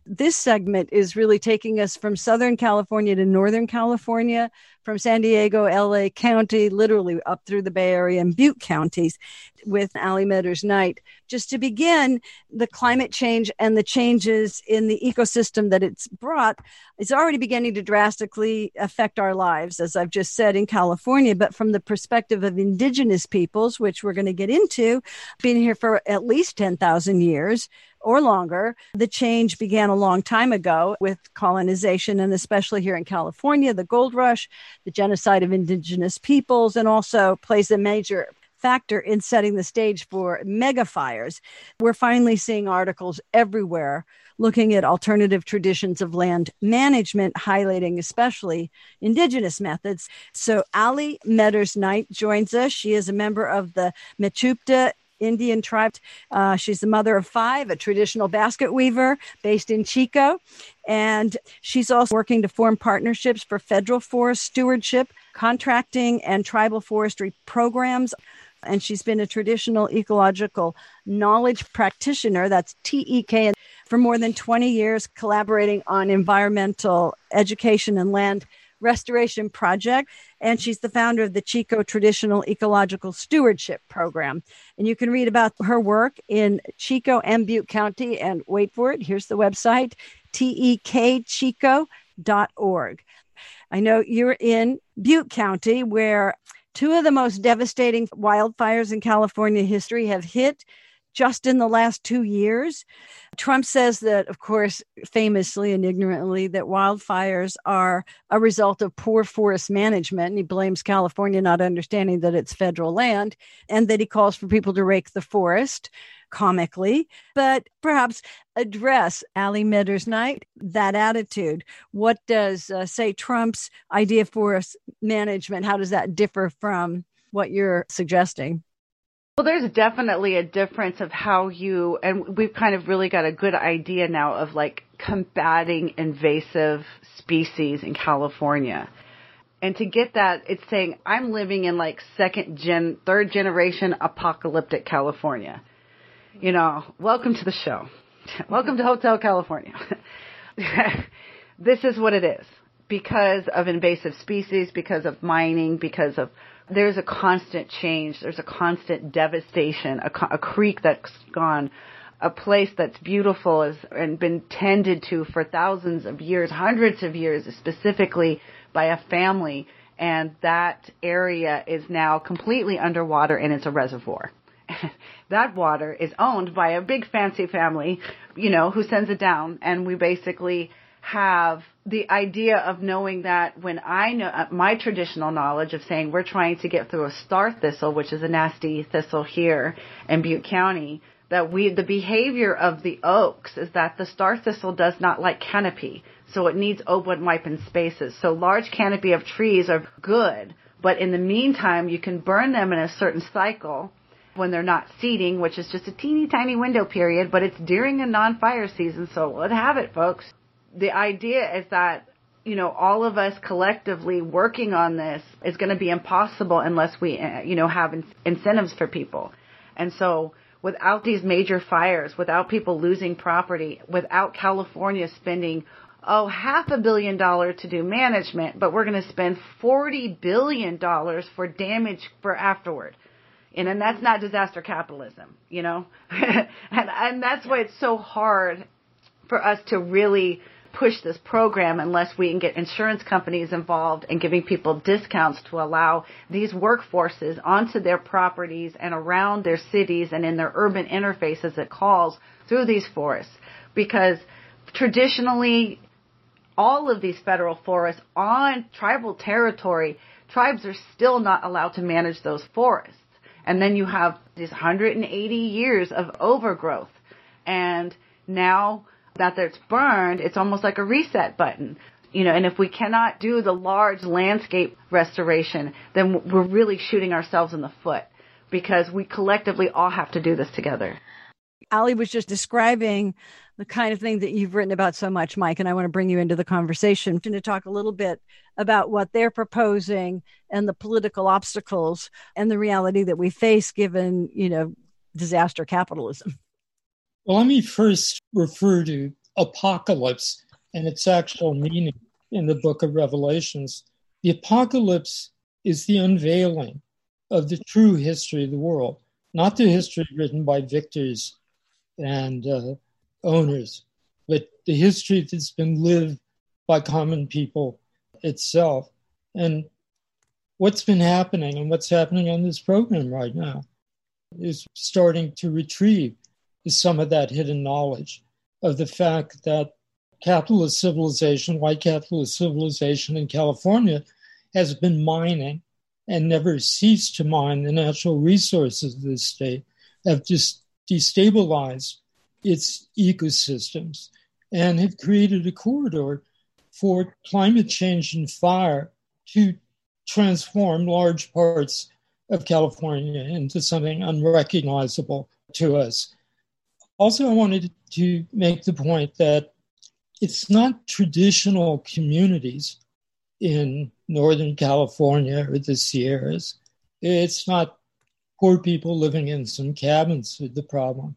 This segment is really taking us from Southern California to Northern California, from San Diego, LA County, literally up through the Bay Area and Butte counties with Ali Meders Knight. Just to begin, the climate change and the changes in the ecosystem that it's brought is already beginning to drastically affect our lives, as I've just said in California. But from the perspective of indigenous peoples, which we're going to get into, being here for at least 10,000 years, or longer. The change began a long time ago with colonization, and especially here in California, the gold rush, the genocide of indigenous peoples, and also plays a major factor in setting the stage for mega fires. We're finally seeing articles everywhere looking at alternative traditions of land management, highlighting especially indigenous methods. So Ali Meders Knight joins us. She is a member of the Mechoopda Indian tribe. Uh, she's the mother of five, a traditional basket weaver based in Chico. And she's also working to form partnerships for federal forest stewardship, contracting, and tribal forestry programs. And she's been a traditional ecological knowledge practitioner, that's TEK, for more than 20 years, collaborating on environmental education and land Restoration Project, and she's the founder of the Chico Traditional Ecological Stewardship Program. And you can read about her work in Chico and Butte County. And wait for it, here's the website tekchico.org. I know you're in Butte County, where two of the most devastating wildfires in California history have hit just in the last two years. Trump says that, of course, famously and ignorantly, that wildfires are a result of poor forest management. And he blames California not understanding that it's federal land and that he calls for people to rake the forest comically, but perhaps address Ali Meders Knight, that attitude. What does, uh, say, Trump's idea forest management, how does that differ from what you're suggesting? Well, there's definitely a difference of how you, and we've kind of really got a good idea now of like combating invasive species in California. And to get that, it's saying I'm living in like second gen, third generation apocalyptic California. You know, welcome to the show. welcome to Hotel California. this is what it is because of invasive species, because of mining, because of there's a constant change. There's a constant devastation. A, a creek that's gone, a place that's beautiful has, and been tended to for thousands of years, hundreds of years, specifically by a family, and that area is now completely underwater and it's a reservoir. that water is owned by a big fancy family, you know, who sends it down, and we basically have the idea of knowing that when I know uh, my traditional knowledge of saying we're trying to get through a star thistle, which is a nasty thistle here in Butte County, that we the behavior of the oaks is that the star thistle does not like canopy, so it needs open open spaces. So large canopy of trees are good, but in the meantime you can burn them in a certain cycle when they're not seeding, which is just a teeny tiny window period, but it's during a non-fire season, so let have it, folks the idea is that you know all of us collectively working on this is going to be impossible unless we uh, you know have in- incentives for people and so without these major fires, without people losing property, without California spending oh, half a billion dollars to do management, but we're going to spend $40 billion for damage for afterward. And, and that's not disaster capitalism, you know? and, and that's why it's so hard for us to really push this program unless we can get insurance companies involved and giving people discounts to allow these workforces onto their properties and around their cities and in their urban interfaces it calls through these forests. Because traditionally all of these federal forests on tribal territory, tribes are still not allowed to manage those forests. And then you have these 180 years of overgrowth. And now that it's burned, it's almost like a reset button. You know, and if we cannot do the large landscape restoration, then we're really shooting ourselves in the foot because we collectively all have to do this together. Ali was just describing the kind of thing that you've written about so much, Mike, and I want to bring you into the conversation to talk a little bit about what they're proposing and the political obstacles and the reality that we face given, you know, disaster capitalism. Well, let me first refer to apocalypse and its actual meaning in the book of Revelations. The apocalypse is the unveiling of the true history of the world, not the history written by victors and uh, owners, but the history that's been lived by common people itself. And what's been happening and what's happening on this program right now is starting to retrieve some of that hidden knowledge of the fact that capitalist civilization, white capitalist civilization in California, has been mining and never ceased to mine the natural resources of the state, have just destabilized its ecosystems and have created a corridor for climate change and fire to transform large parts of California into something unrecognizable to us. Also, I wanted to make the point that it's not traditional communities in Northern California or the Sierras. It's not poor people living in some cabins with the problem.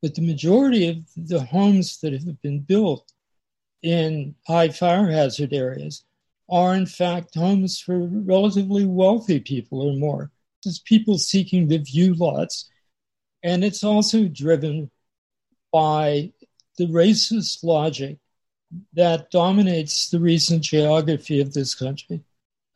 But the majority of the homes that have been built in high fire hazard areas are, in fact, homes for relatively wealthy people or more. It's people seeking the view lots. And it's also driven by the racist logic that dominates the recent geography of this country.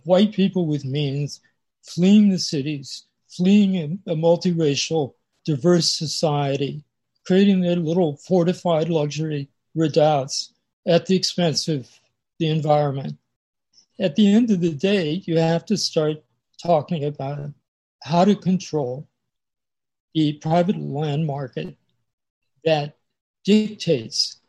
White people with means fleeing the cities, fleeing a, multiracial, diverse society, creating their little fortified luxury redoubts at the expense of the environment. At the end of the day, you have to start talking about how to control the private land market that dictates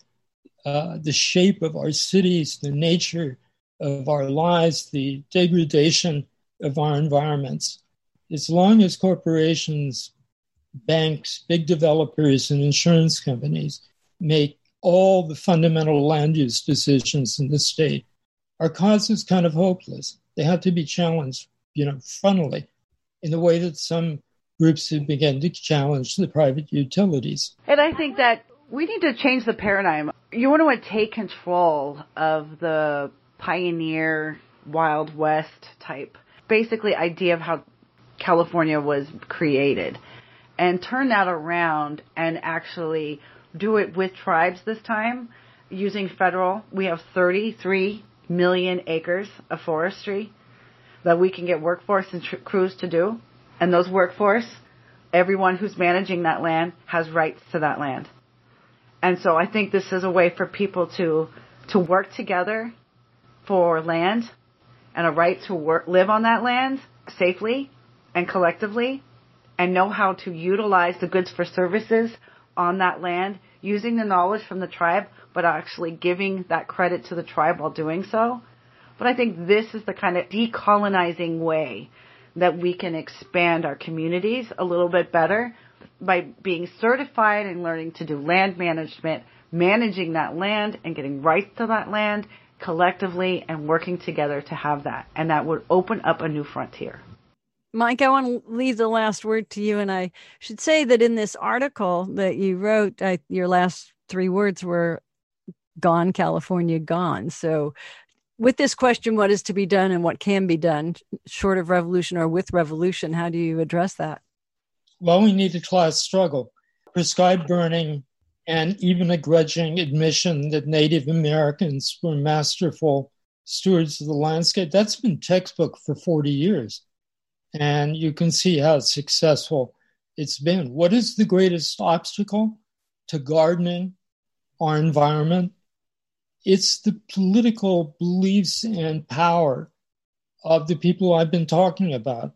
uh, the shape of our cities, the nature of our lives, the degradation of our environments. As long as corporations banks, big developers, and insurance companies make all the fundamental land use decisions in the state, our cause is kind of hopeless. They have to be challenged, you know, frontally in the way that some groups who began to challenge the private utilities. And I think that we need to change the paradigm. You want to take control of the pioneer Wild West type, basically idea of how California was created and turn that around and actually do it with tribes this time using federal. We have 33 million acres of forestry that we can get workforce and tr- crews to do. And those workforce, everyone who's managing that land has rights to that land. And so I think this is a way for people to to work together for land and a right to work, live on that land safely and collectively and know how to utilize the goods for services on that land using the knowledge from the tribe, but actually giving that credit to the tribe while doing so. But I think this is the kind of decolonizing way that we can expand our communities a little bit better by being certified and learning to do land management, managing that land and getting rights to that land collectively and working together to have that. And that would open up a new frontier. Mike, I want to leave the last word to you. And I should say that in this article that you wrote, I, your last three words were gone, California, gone. So, with this question, what is to be done and what can be done, short of revolution or with revolution, how do you address that? Well, we need a class struggle. Prescribed burning and even a grudging admission that Native Americans were masterful stewards of the landscape. That's been textbook for 40 years. And you can see how successful it's been. What is the greatest obstacle to gardening our environment? It's the political beliefs and power of the people I've been talking about.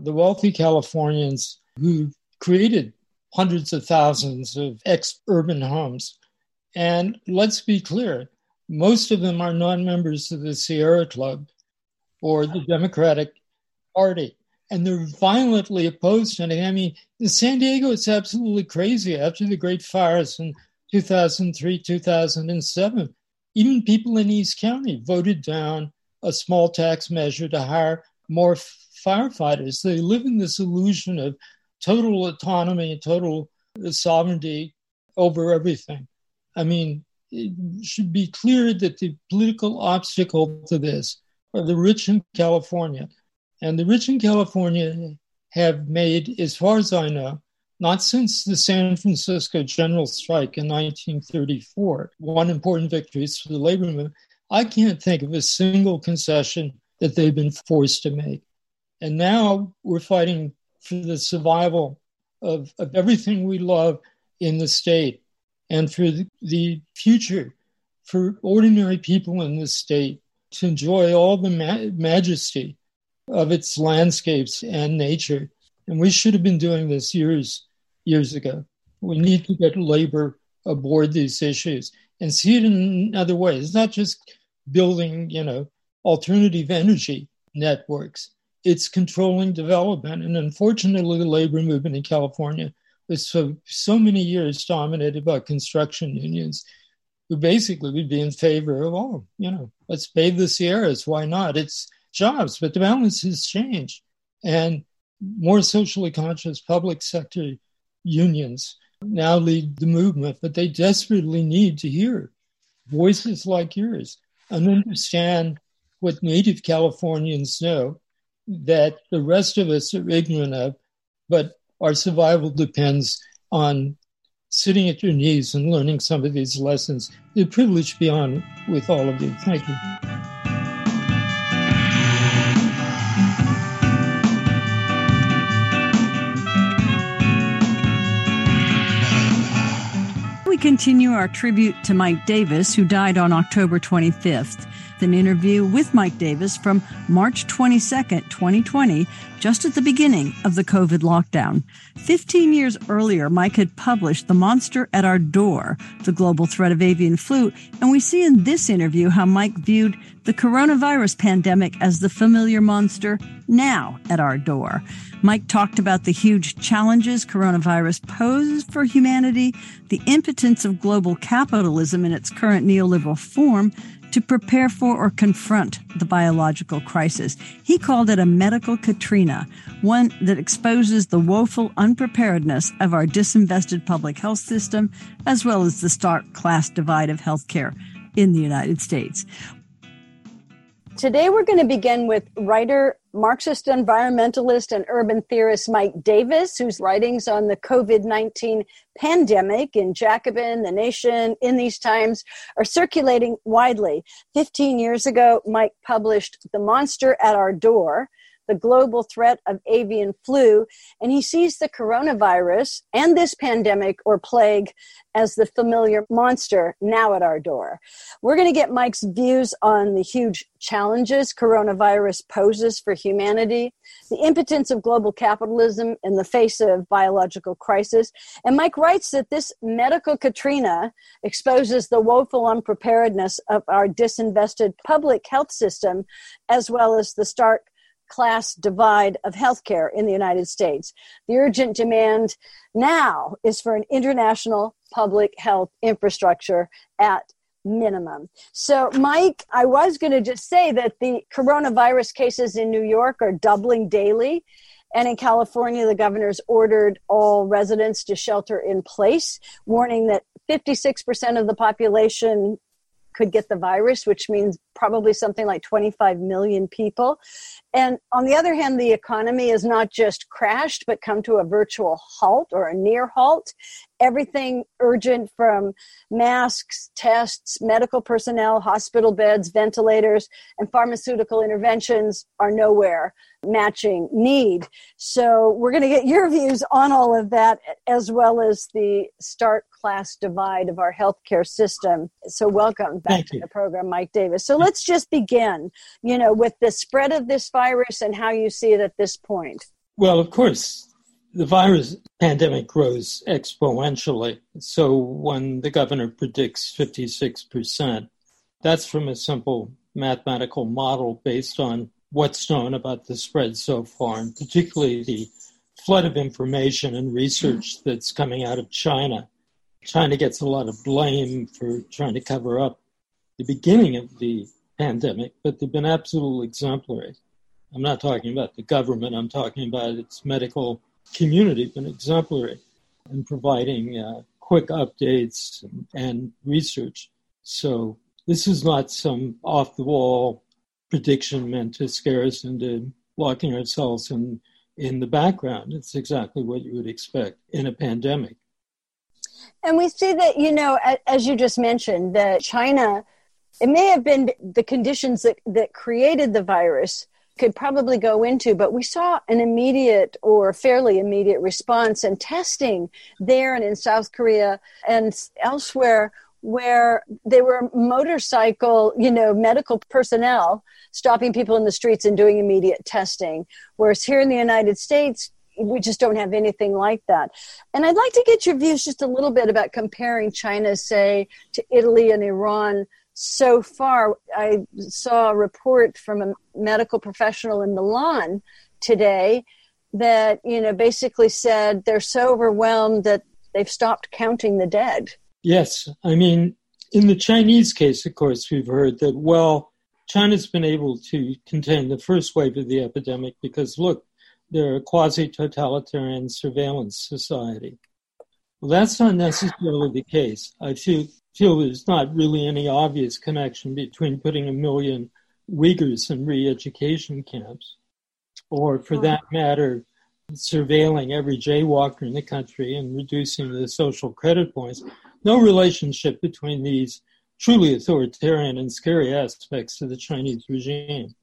The wealthy Californians who created hundreds of thousands of ex urban homes. And let's be clear, most of them are non members of the Sierra Club or the Democratic Party. And they're violently opposed to it. I mean, in San Diego, it's absolutely crazy. After the great fires in 2003, 2007, even people in East County voted down a small tax measure to hire more firefighters. They live in this illusion of total autonomy, and total sovereignty over everything. I mean, it should be clear that the political obstacle to this are the rich in California. And the rich in California have made, as far as I know, not since the San Francisco general strike in 1934, one important victory for the labor movement. I can't think of a single concession that they've been forced to make. And now we're fighting for the survival of, of everything we love in the state and for the, the future for ordinary people in the state to enjoy all the ma- majesty of its landscapes and nature. And we should have been doing this years, years ago. We need to get labor aboard these issues and see it in other ways. It's not just building, you know, alternative energy networks it's controlling development. And unfortunately, the labor movement in California was so, so many years dominated by construction unions who basically would be in favor of, oh, you know, let's bathe the Sierras. Why not? It's jobs, but the balance has changed. And more socially conscious public sector unions now lead the movement, but they desperately need to hear voices like yours and understand what Native Californians know that the rest of us are ignorant of, but our survival depends on sitting at your knees and learning some of these lessons. It's a privilege to be on with all of you. Thank you. Continue our tribute to Mike Davis, who died on October 25th an interview with Mike Davis from March 22nd, 2020, just at the beginning of the COVID lockdown. 15 years earlier, Mike had published The Monster at Our Door, the global threat of avian flu, and we see in this interview how Mike viewed the coronavirus pandemic as the familiar monster now at our door. Mike talked about the huge challenges coronavirus poses for humanity, the impotence of global capitalism in its current neoliberal form, to prepare for or confront the biological crisis. He called it a medical Katrina, one that exposes the woeful unpreparedness of our disinvested public health system, as well as the stark class divide of healthcare in the United States. Today, we're going to begin with writer, Marxist environmentalist, and urban theorist Mike Davis, whose writings on the COVID 19 pandemic in Jacobin, The Nation, in these times are circulating widely. 15 years ago, Mike published The Monster at Our Door the global threat of avian flu, and he sees the coronavirus and this pandemic or plague as the familiar monster now at our door. We're going to get Mike's views on the huge challenges coronavirus poses for humanity, the impotence of global capitalism in the face of biological crisis. And Mike writes that this medical Katrina exposes the woeful unpreparedness of our disinvested public health system, as well as the stark class divide of healthcare in the United States. The urgent demand now is for an international public health infrastructure at minimum. So, Mike, I was going to just say that the coronavirus cases in New York are doubling daily. And in California, the governor's ordered all residents to shelter in place, warning that 56% of the population could get the virus, which means probably something like 25 million people. And on the other hand, the economy has not just crashed, but come to a virtual halt or a near halt. Everything urgent from masks, tests, medical personnel, hospital beds, ventilators, and pharmaceutical interventions are nowhere matching need. So we're going to get your views on all of that, as well as the start class divide of our healthcare system. So welcome back Thank to you. the program, Mike Davis. So let's just begin, you know, with the spread of this virus and how you see it at this point. Well, of course, the virus pandemic grows exponentially. So when the governor predicts 56%, that's from a simple mathematical model based on what's known about the spread so far, and particularly the flood of information and research that's coming out of China. China gets a lot of blame for trying to cover up the beginning of the pandemic, but they've been absolutely exemplary. I'm not talking about the government, I'm talking about its medical community, been exemplary in providing uh, quick updates and, research. So this is not some off the wall prediction meant to scare us into locking ourselves in, in the background. It's exactly what you would expect in a pandemic. And we see that, you know, as you just mentioned, that China, it may have been the conditions that, that created the virus could probably go into, but we saw an immediate or fairly immediate response and testing there and in South Korea and elsewhere where they were motorcycle, you know, medical personnel stopping people in the streets and doing immediate testing. Whereas here in the United States, we just don't have anything like that. And I'd like to get your views just a little bit about comparing China, say, to Italy and Iran so far. I saw a report from a medical professional in Milan today that, you know, basically said they're so overwhelmed that they've stopped counting the dead. Yes. I mean, in the Chinese case, of course, we've heard that, well, China's been able to contain the first wave of the epidemic because, look, they're a quasi totalitarian surveillance society. Well, that's not necessarily the case. I feel, feel there's not really any obvious connection between putting a million Uyghurs in re education camps, or for that matter, surveilling every jaywalker in the country and reducing the social credit points. No relationship between these truly authoritarian and scary aspects of the Chinese regime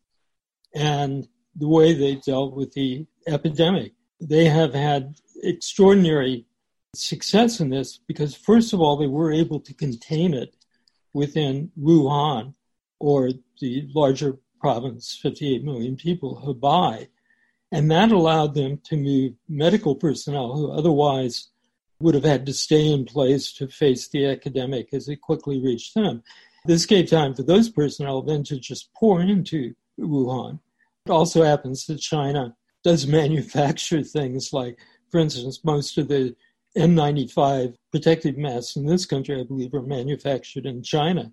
and the way they dealt with the epidemic. They have had extraordinary success in this because, first of all, they were able to contain it within Wuhan or the larger province, 58 million people, Hubei. And that allowed them to move medical personnel who otherwise would have had to stay in place to face the epidemic as it quickly reached them. This gave time for those personnel then to just pour into Wuhan. It also happens that China does manufacture things like, for instance, most of the N95 protective masks in this country, I believe, are manufactured in China.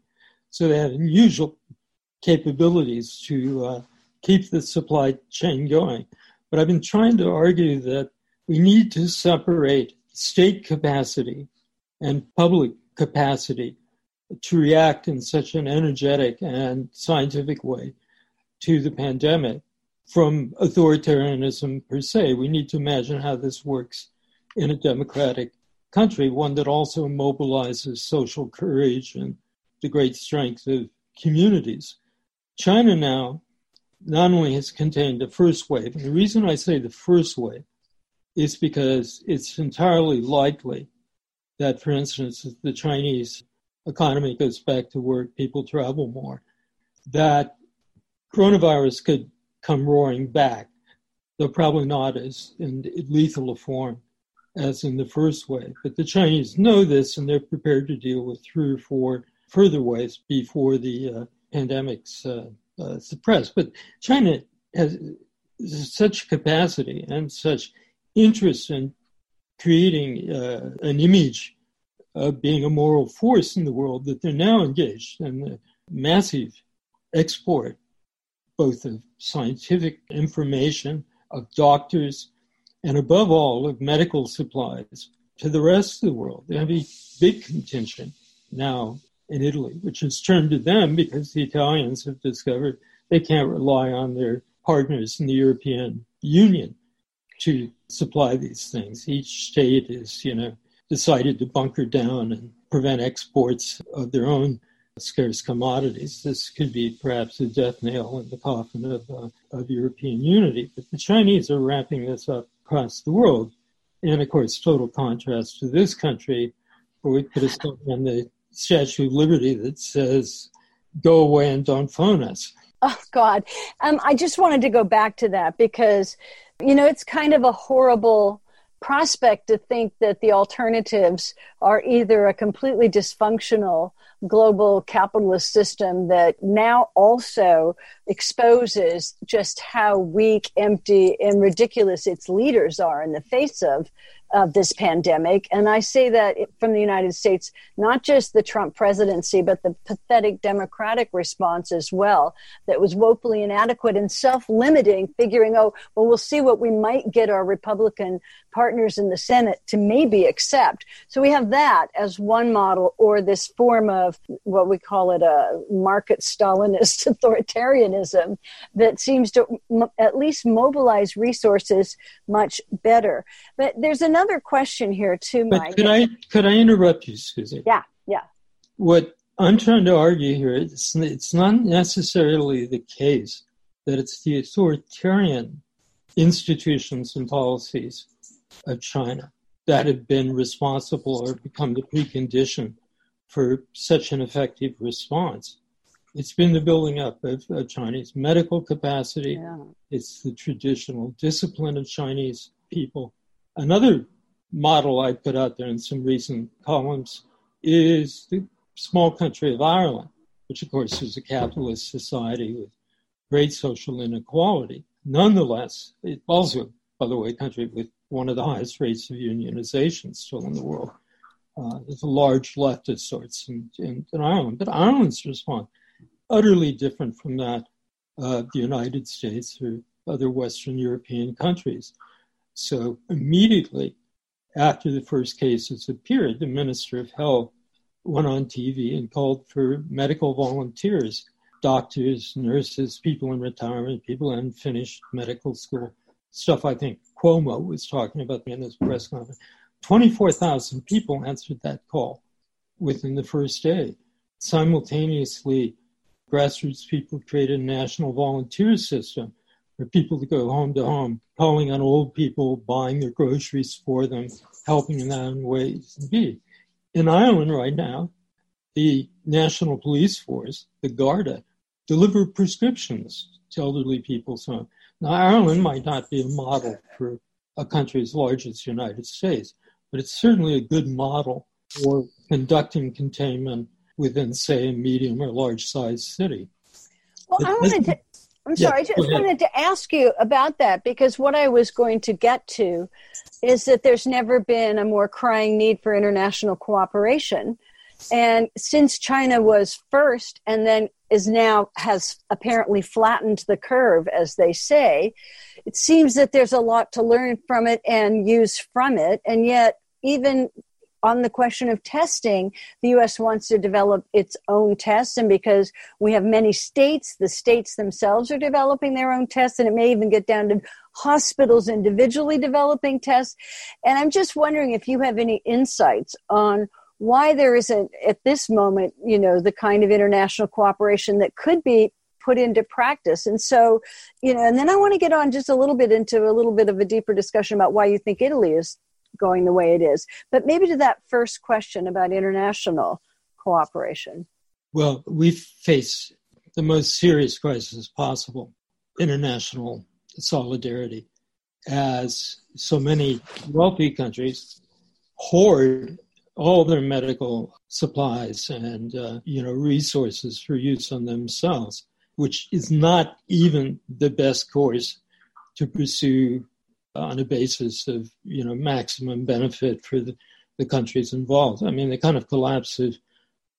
So they have unusual capabilities to uh, keep the supply chain going. But I've been trying to argue that we need to separate state capacity and public capacity to react in such an energetic and scientific way to the pandemic from authoritarianism per se. We need to imagine how this works in a democratic country, one that also mobilizes social courage and the great strength of communities. China now not only has contained the first wave, and the reason I say the first wave is because it's entirely likely that, for instance, if the Chinese economy goes back to work, people travel more, that coronavirus could come roaring back, though probably not as in lethal a form as in the first wave. But the Chinese know this and they're prepared to deal with three or four further waves before the uh, pandemic's uh, uh, suppressed. But China has such capacity and such interest in creating uh, an image of being a moral force in the world that they're now engaged in the massive export, both of scientific information, of doctors, and above all, of medical supplies to the rest of the world. They have a big contingent now in Italy, which has turned to them because the Italians have discovered they can't rely on their partners in the European Union to supply these things. Each state is, you know, decided to bunker down and prevent exports of their own scarce commodities. This could be perhaps a death nail in the coffin of, uh, of European unity. But the Chinese are ramping this up across the world. And of course, total contrast to this country, where we put a sign on the Statue of Liberty that says, go away and don't phone us. Oh, God. Um, I just wanted to go back to that because, you know, it's kind of a horrible prospect to think that the alternatives are either a completely dysfunctional global capitalist system that now also exposes just how weak, empty, and ridiculous its leaders are in the face of of this pandemic. And I say that from the United States, not just the Trump presidency, but the pathetic Democratic response as well, that was woefully inadequate and self limiting, figuring, oh, well, we'll see what we might get our Republican partners in the Senate to maybe accept. So we have that as one model, or this form of what we call it a market Stalinist authoritarianism that seems to m- at least mobilize resources much better. But there's another question here too, Mike. But could I could I interrupt you, Susie? Yeah, yeah. What I'm trying to argue here is it's not necessarily the case that it's the authoritarian institutions and policies of China that have been responsible or become the precondition for such an effective response. It's been the building up of, of Chinese medical capacity. Yeah. It's the traditional discipline of Chinese people. Another model I put out there in some recent columns is the small country of Ireland, which of course is a capitalist society with great social inequality. Nonetheless, it's also, by the way, a country with one of the highest rates of unionization still in the world. Uh, there's a large leftist sorts in, in, in, Ireland, but Ireland's response utterly different from that of the United States or other Western European countries. So immediately after the first cases appeared, the Minister of Health went on TV and called for medical volunteers, doctors, nurses, people in retirement, people in finished medical school, stuff I think Cuomo was talking about in his press conference. 24,000 people answered that call within the first day. Simultaneously, grassroots people created a national volunteer system for people to go home to home, calling on old people, buying their groceries for them, helping them in ways. Indeed, in Ireland right now, the National Police Force, the Garda, deliver prescriptions to elderly people's homes. Now, Ireland might not be a model for a country as large as the United States, but it's certainly a good model for conducting containment within, say, a medium or large sized city. Well, I wanted to I'm yeah, sorry, I just wanted to ask you about that because what I was going to get to is that there's never been a more crying need for international cooperation. And since China was first and then is now has apparently flattened the curve, as they say, it seems that there's a lot to learn from it and use from it. And yet, even on the question of testing, the U.S. wants to develop its own tests, and because we have many states, the states themselves are developing their own tests, and it may even get down to hospitals individually developing tests. And I'm just wondering if you have any insights on why there isn't, at this moment, you know, the kind of international cooperation that could be put into practice. And so, you know, and then I want to get on just a little bit into a little bit of a deeper discussion about why you think Italy is going the way it is. But maybe to that first question about international cooperation. Well, we face the most serious crisis possible international solidarity as so many wealthy countries hoard all their medical supplies and uh, you know resources for use on themselves which is not even the best course to pursue on a basis of you know maximum benefit for the the countries involved. I mean, the kind of collapse of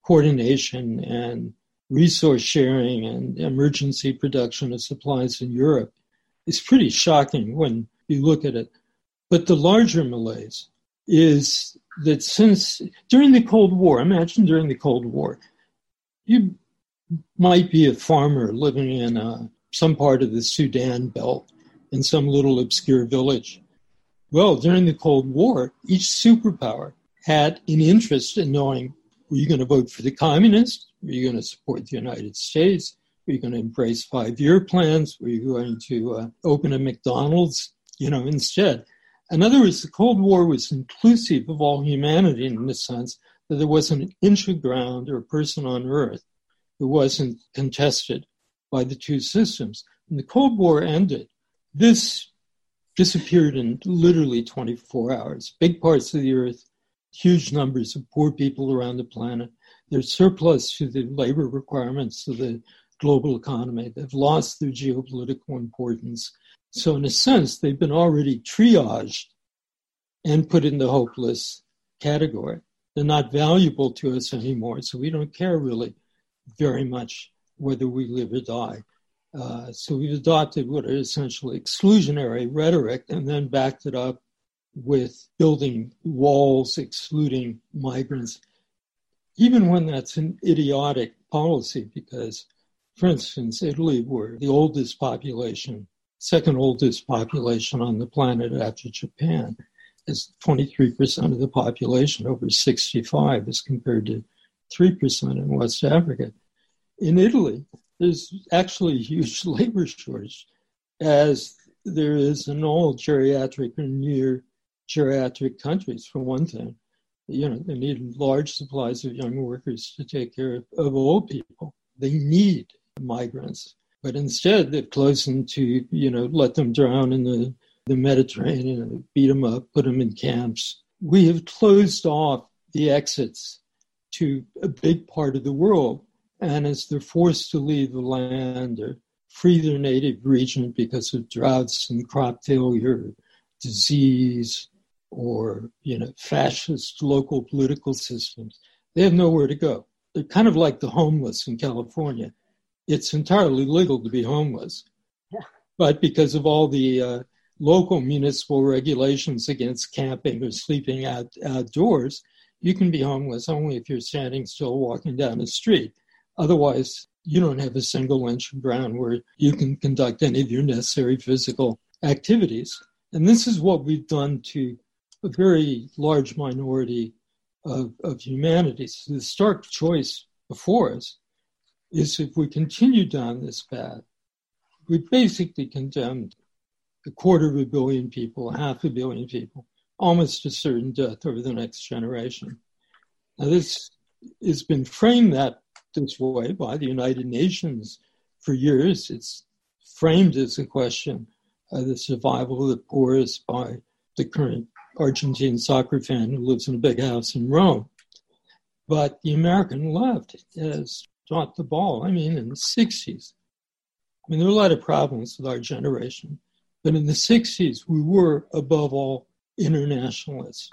coordination and resource sharing and emergency production of supplies in Europe is pretty shocking when you look at it. But the larger malaise is that since during the Cold War, imagine during the Cold War, you might be a farmer living in uh, some part of the Sudan belt in some little obscure village. Well, during the Cold War, each superpower had an interest in knowing were you going to vote for the communists? Were you going to support the United States? Were you going to embrace five year plans? Were you going to uh, open a McDonald's? You know, instead. In other words, the Cold War was inclusive of all humanity in the sense that there wasn't an inch of ground or a person on earth who wasn't contested by the two systems. When the Cold War ended, this disappeared in literally 24 hours. Big parts of the earth, huge numbers of poor people around the planet, there's surplus to the labor requirements of the global economy. They've lost their geopolitical importance. So, in a sense, they've been already triaged and put in the hopeless category. They're not valuable to us anymore, so we don't care really very much whether we live or die. Uh, so we've adopted what are essentially exclusionary rhetoric and then backed it up with building walls excluding migrants, even when that's an idiotic policy, because, for instance, Italy were the oldest population, second oldest population on the planet after Japan, is 23% of the population over 65 as compared to 3% in West Africa. In Italy, there's actually a huge labor shortage, as there is in all geriatric and near geriatric countries, for one thing. You know, they need large supplies of young workers to take care of, of old people. They need migrants. But instead, they've chosen to, you know, let them drown in the, the Mediterranean, beat them up, put them in camps. We have closed off the exits to a big part of the world and as they're forced to leave the land or flee their native region because of droughts and crop failure, disease, or you know fascist local political systems, they have nowhere to go. They're kind of like the homeless in California. It's entirely legal to be homeless, yeah. but because of all the uh, local municipal regulations against camping or sleeping out, outdoors, you can be homeless only if you're standing still walking down the street. Otherwise, you don't have a single inch of ground where you can conduct any of your necessary physical activities. And this is what we've done to a very large minority of, of humanity. So the stark choice before us is if we continue down this path, we basically condemned a quarter of a billion people, half a billion people, almost to certain death over the next generation. Now, this has been framed that this way by the United Nations for years. It's framed as a question of the survival of the poorest by the current Argentine soccer fan who lives in a big house in Rome. But the American left has dropped the ball. I mean, in the 60s, I mean, there were a lot of problems with our generation, but in the 60s, we were above all internationalists,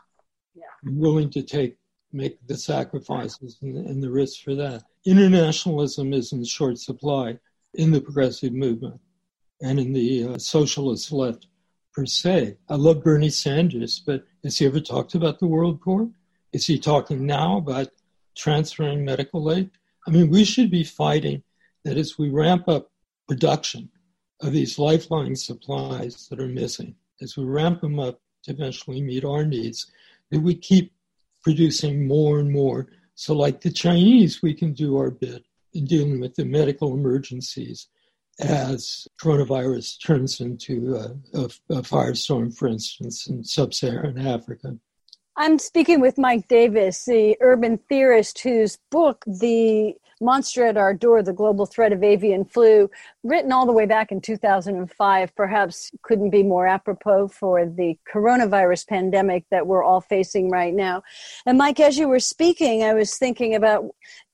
yeah. willing to take make the sacrifices and, and the risks for that. Internationalism is in short supply in the progressive movement and in the uh, socialist left per se. I love Bernie Sanders, but has he ever talked about the world poor? Is he talking now about transferring medical aid? I mean, we should be fighting that as we ramp up production of these lifeline supplies that are missing, as we ramp them up to eventually meet our needs, that we keep producing more and more. So, like the Chinese, we can do our bit in dealing with the medical emergencies as coronavirus turns into a, a, a firestorm, for instance, in sub Saharan Africa. I'm speaking with Mike Davis, the urban theorist whose book, The Monster at Our Door, The Global Threat of Avian Flu, written all the way back in 2005, perhaps couldn't be more apropos for the coronavirus pandemic that we're all facing right now. And Mike, as you were speaking, I was thinking about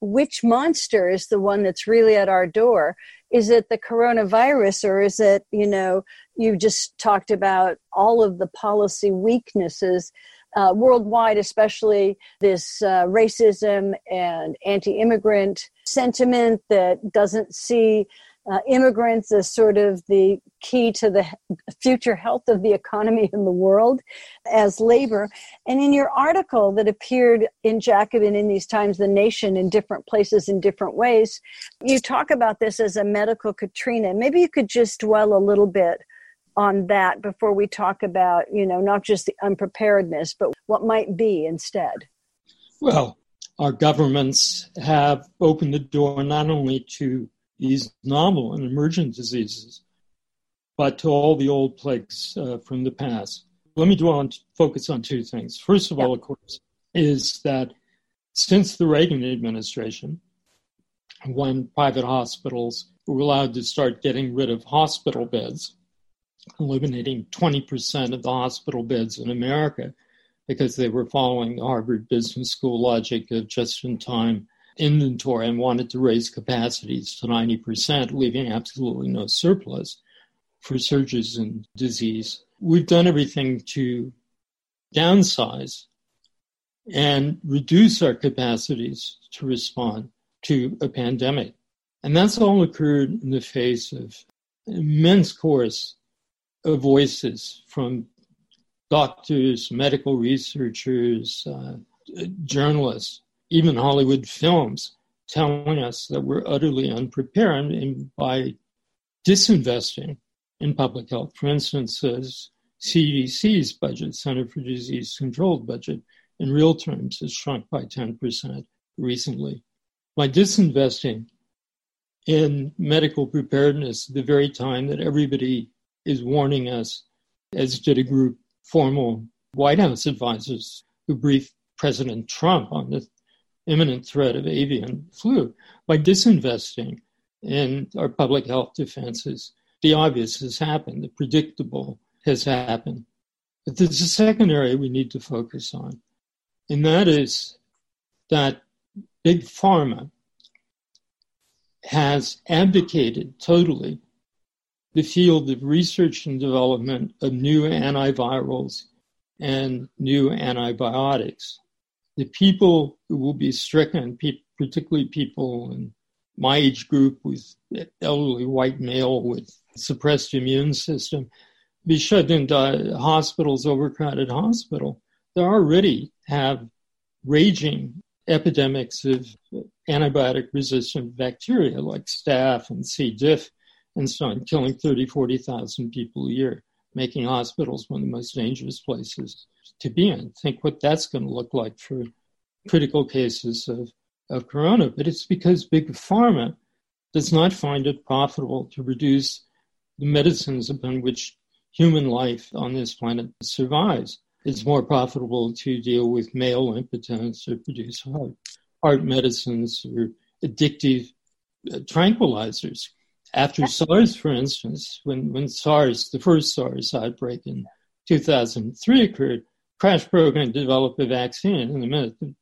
which monster is the one that's really at our door. Is it the coronavirus or is it, you know, you just talked about all of the policy weaknesses uh, worldwide, especially this uh, racism and anti immigrant sentiment that doesn't see uh, immigrants as sort of the key to the future health of the economy in the world as labor. And in your article that appeared in Jacobin in these times, The Nation, in different places in different ways, you talk about this as a medical Katrina. Maybe you could just dwell a little bit on that before we talk about, you know, not just the unpreparedness, but what might be instead. Well, our governments have opened the door not only to these novel and emergent diseases, but to all the old plagues uh, from the past. Let me dwell on, focus on two things. First of all, of course, is that since the Reagan administration, when private hospitals were allowed to start getting rid of hospital beds, eliminating 20% of the hospital beds in America because they were following the Harvard Business School logic of just in time inventory and wanted to raise capacities to 90%, leaving absolutely no surplus for surges in disease. We've done everything to downsize and reduce our capacities to respond to a pandemic. And that's all occurred in the face of immense of voices from doctors, medical researchers, uh, journalists, even Hollywood films telling us that we're utterly unprepared and by disinvesting in public health. For instance, as CDC's budget, Center for Disease Control budget, in real terms has shrunk by 10% recently. By disinvesting in medical preparedness the very time that everybody is warning us, as did a group of formal White House advisors who briefed President Trump on the imminent threat of avian flu by disinvesting in our public health defenses. The obvious has happened, the predictable has happened. But there's a second area we need to focus on, and that is that big pharma has abdicated totally the field of research and development of new antivirals and new antibiotics the people who will be stricken, particularly people in my age group with elderly white male with suppressed immune system, be shut into hospitals, overcrowded hospital. They already have raging epidemics of antibiotic resistant bacteria like staph and C. diff and so on, killing 30, 40,000 people a year, making hospitals one of the most dangerous places to be in. Think what that's going to look like for critical cases of, of corona. But it's because big pharma does not find it profitable to produce the medicines upon which human life on this planet survives. It's more profitable to deal with male impotence or produce heart, heart medicines or addictive uh, tranquilizers. After SARS, for instance, when, when SARS, the first SARS outbreak in 2003 occurred, crash program developed a vaccine. In the minute the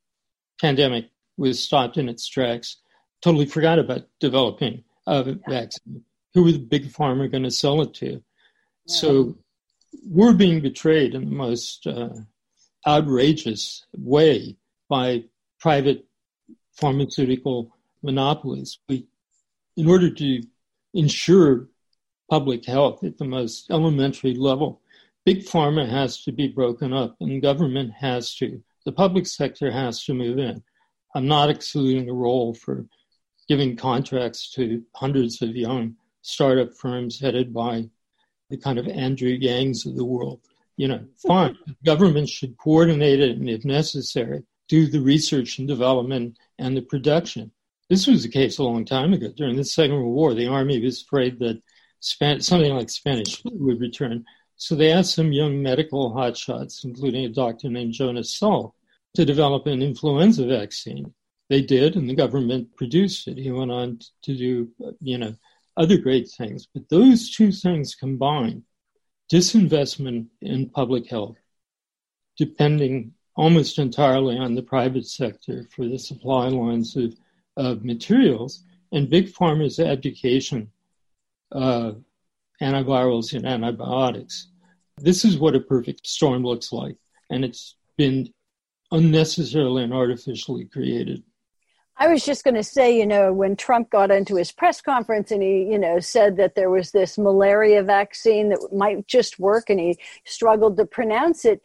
pandemic was stopped in its tracks, totally forgot about developing a vaccine. Who was the big pharma going to sell it to? So we're being betrayed in the most uh, outrageous way by private pharmaceutical monopolies. We, in order to ensure public health at the most elementary level, big pharma has to be broken up and government has to. The public sector has to move in. I'm not excluding a role for giving contracts to hundreds of young startup firms headed by the kind of Andrew Yangs of the world. You know, fine. government should coordinate it and, if necessary, do the research and development and the production. This was the case a long time ago. During the Second World War, the army was afraid that something like Spanish would return. So they asked some young medical hotshots, including a doctor named Jonas Salk, to develop an influenza vaccine. They did, and the government produced it. He went on to do, you know, other great things. But those two things combined, disinvestment in public health, depending almost entirely on the private sector for the supply lines of, of materials, and big pharma's education of antivirals and antibiotics this is what a perfect storm looks like. And it's been unnecessarily and artificially created. I was just going to say, you know, when Trump got into his press conference and he, you know, said that there was this malaria vaccine that might just work and he struggled to pronounce it,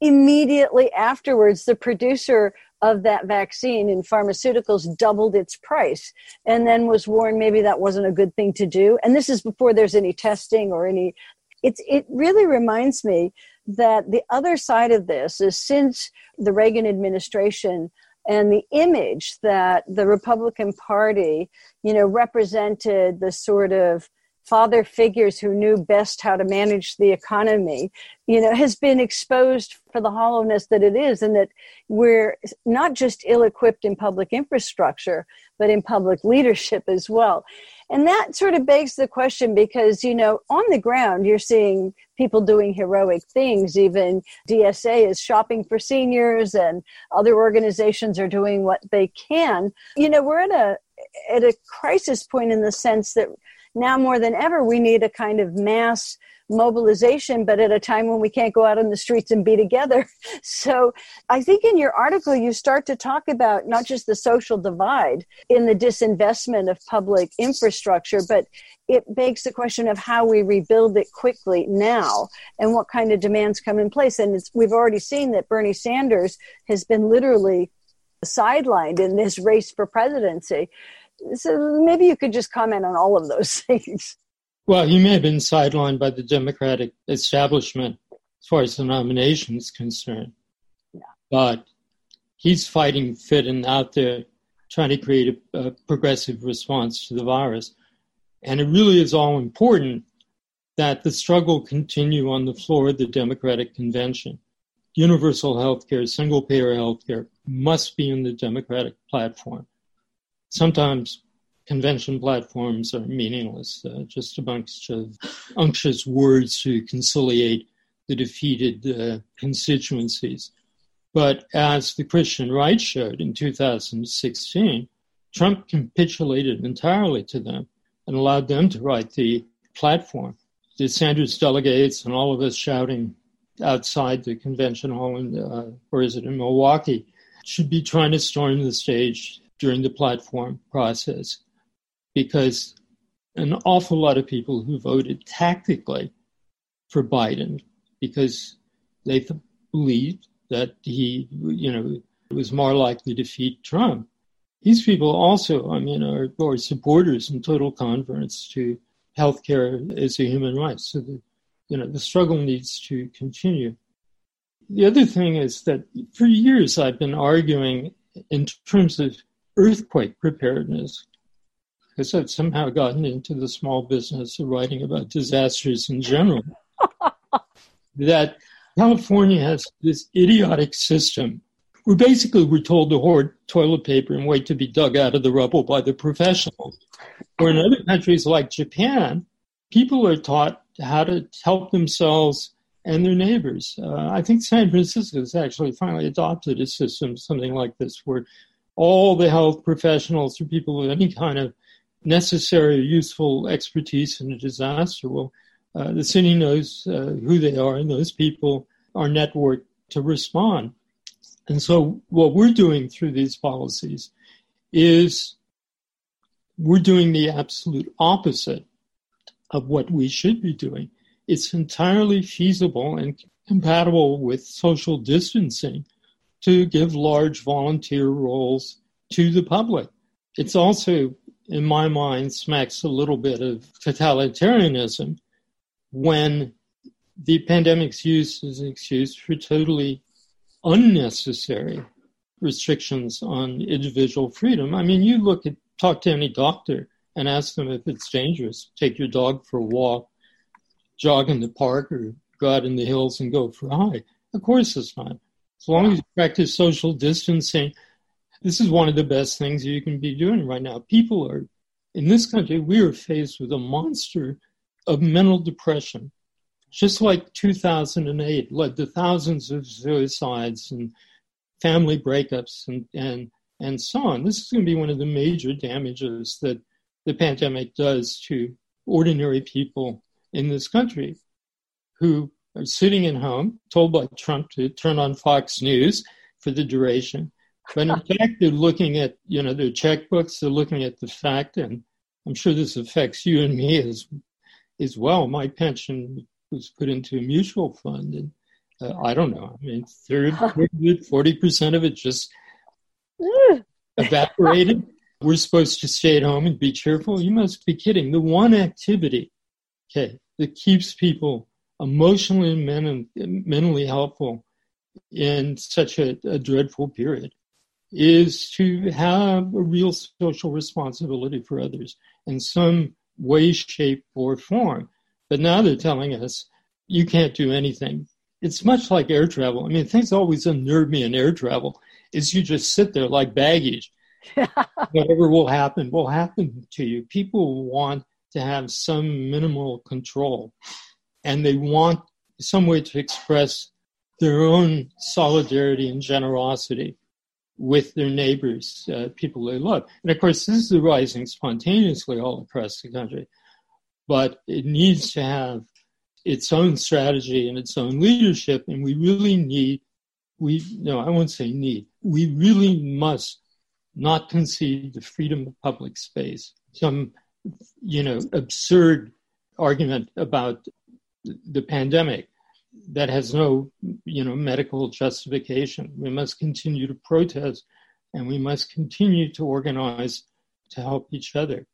immediately afterwards, the producer of that vaccine in pharmaceuticals doubled its price and then was warned maybe that wasn't a good thing to do. And this is before there's any testing or any. It's, it really reminds me that the other side of this is since the Reagan administration and the image that the Republican Party, you know, represented the sort of father figures who knew best how to manage the economy, you know, has been exposed for the hollowness that it is, and that we're not just ill equipped in public infrastructure, but in public leadership as well. And that sort of begs the question because, you know, on the ground, you're seeing people doing heroic things. Even DSA is shopping for seniors, and other organizations are doing what they can. You know, we're at a at a crisis point in the sense that now more than ever, we need a kind of mass mobilization, but at a time when we can't go out on the streets and be together. So I think in your article, you start to talk about not just the social divide in the disinvestment of public infrastructure, but it begs the question of how we rebuild it quickly now and what kind of demands come in place. And we've already seen that Bernie Sanders has been literally sidelined in this race for presidency. So maybe you could just comment on all of those things. Well, he may have been sidelined by the Democratic establishment as far as the nomination is concerned. Yeah. But he's fighting fit and out there trying to create a, a progressive response to the virus. And it really is all important that the struggle continue on the floor of the Democratic convention. Universal health care, single payer health care must be in the Democratic platform sometimes convention platforms are meaningless, uh, just a bunch of unctuous words to conciliate the defeated uh, constituencies. But as the Christian right showed in 2016, Trump capitulated entirely to them and allowed them to write the platform. The Sanders delegates and all of us shouting outside the convention hall in, uh, or is it in Milwaukee, should be trying to storm the stage during the platform process because an awful lot of people who voted tactically for Biden because they th- believed that he, you know, was more likely to defeat Trump. These people also, I mean, are, are supporters and total converts to healthcare as a human right. So, the, you know, the struggle needs to continue. The other thing is that for years I've been arguing in terms of earthquake preparedness because I've somehow gotten into the small business of writing about disasters in general. that California has this idiotic system where basically we're told to hoard toilet paper and wait to be dug out of the rubble by the professionals. Or in other countries like Japan, people are taught how to help themselves and their neighbors. Uh, I think San Francisco has actually finally adopted a system, something like this, where all the health professionals or people with any kind of necessary or useful expertise in a disaster. Well, uh, the city knows uh, who they are, and those people are networked to respond. And so, what we're doing through these policies is we're doing the absolute opposite of what we should be doing. It's entirely feasible and compatible with social distancing to give large volunteer roles to the public. It's also, in my mind, smacks a little bit of totalitarianism when the pandemic's used as an excuse for totally unnecessary restrictions on individual freedom. I mean, you look at, talk to any doctor and ask them if it's dangerous. Take your dog for a walk, jog in the park, or go out in the hills and go for a hike. Of course it's not. As long as you practice social distancing, this is one of the best things you can be doing right now. People are, in this country, we are faced with a monster of mental depression. Just like 2008 led to thousands of suicides and family breakups and, and, and so on. This is going to be one of the major damages that the pandemic does to ordinary people in this country who are sitting at home, told by Trump to turn on Fox News for the duration. But in fact, they're looking at, you know, their checkbooks, they're looking at the fact, and I'm sure this affects you and me as, as well. My pension was put into a mutual fund, and uh, I don't know. I mean, 30, 40% of it just evaporated. We're supposed to stay at home and be cheerful. You must be kidding. The one activity, okay, that keeps people emotionally and men- mentally helpful in such a, a dreadful period is to have a real social responsibility for others in some way, shape, or form. But now they're telling us you can't do anything. It's much like air travel. I mean, things always unnerve me in air travel is you just sit there like baggage. Whatever will happen will happen to you. People want to have some minimal control and they want some way to express their own solidarity and generosity with their neighbors, uh, people they love. And of course, this is arising spontaneously all across the country, but it needs to have its own strategy and its own leadership. And we really need, we, no, I won't say need, we really must not concede the freedom of public space. Some, you know, absurd argument about the pandemic that has no, you know, medical justification. We must continue to protest and we must continue to organize to help each other.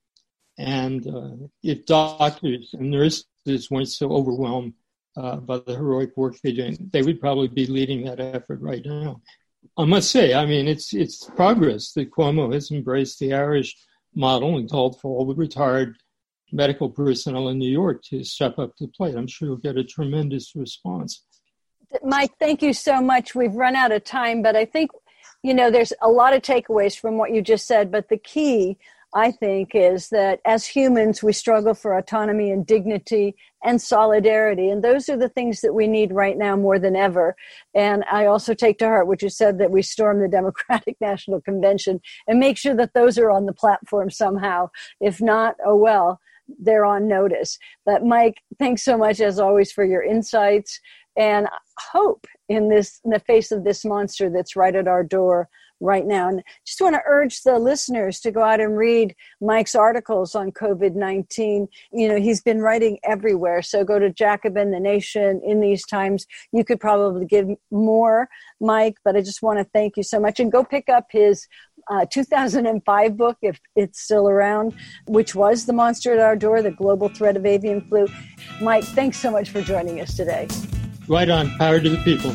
And uh, if doctors and nurses weren't so overwhelmed uh, by the heroic work they're doing, they would probably be leading that effort right now. I must say, I mean, it's it's progress that Cuomo has embraced the Irish model and called for all the retired medical personnel in New York to step up to the plate. I'm sure you'll get a tremendous response. Mike, thank you so much. We've run out of time, but I think, you know, there's a lot of takeaways from what you just said. But the key, I think, is that as humans, we struggle for autonomy and dignity and solidarity. And those are the things that we need right now more than ever. And I also take to heart what you said that we storm the Democratic National Convention and make sure that those are on the platform somehow. If not, oh well they're on notice. But Mike, thanks so much as always for your insights and hope in this in the face of this monster that's right at our door right now. And just want to urge the listeners to go out and read Mike's articles on COVID 19. You know, he's been writing everywhere. So go to Jacobin, The Nation in these times. You could probably give more, Mike, but I just want to thank you so much. And go pick up his uh, 2005 book, if it's still around, which was The Monster at Our Door, The Global Threat of Avian Flu. Mike, thanks so much for joining us today. Right on. Power to the people.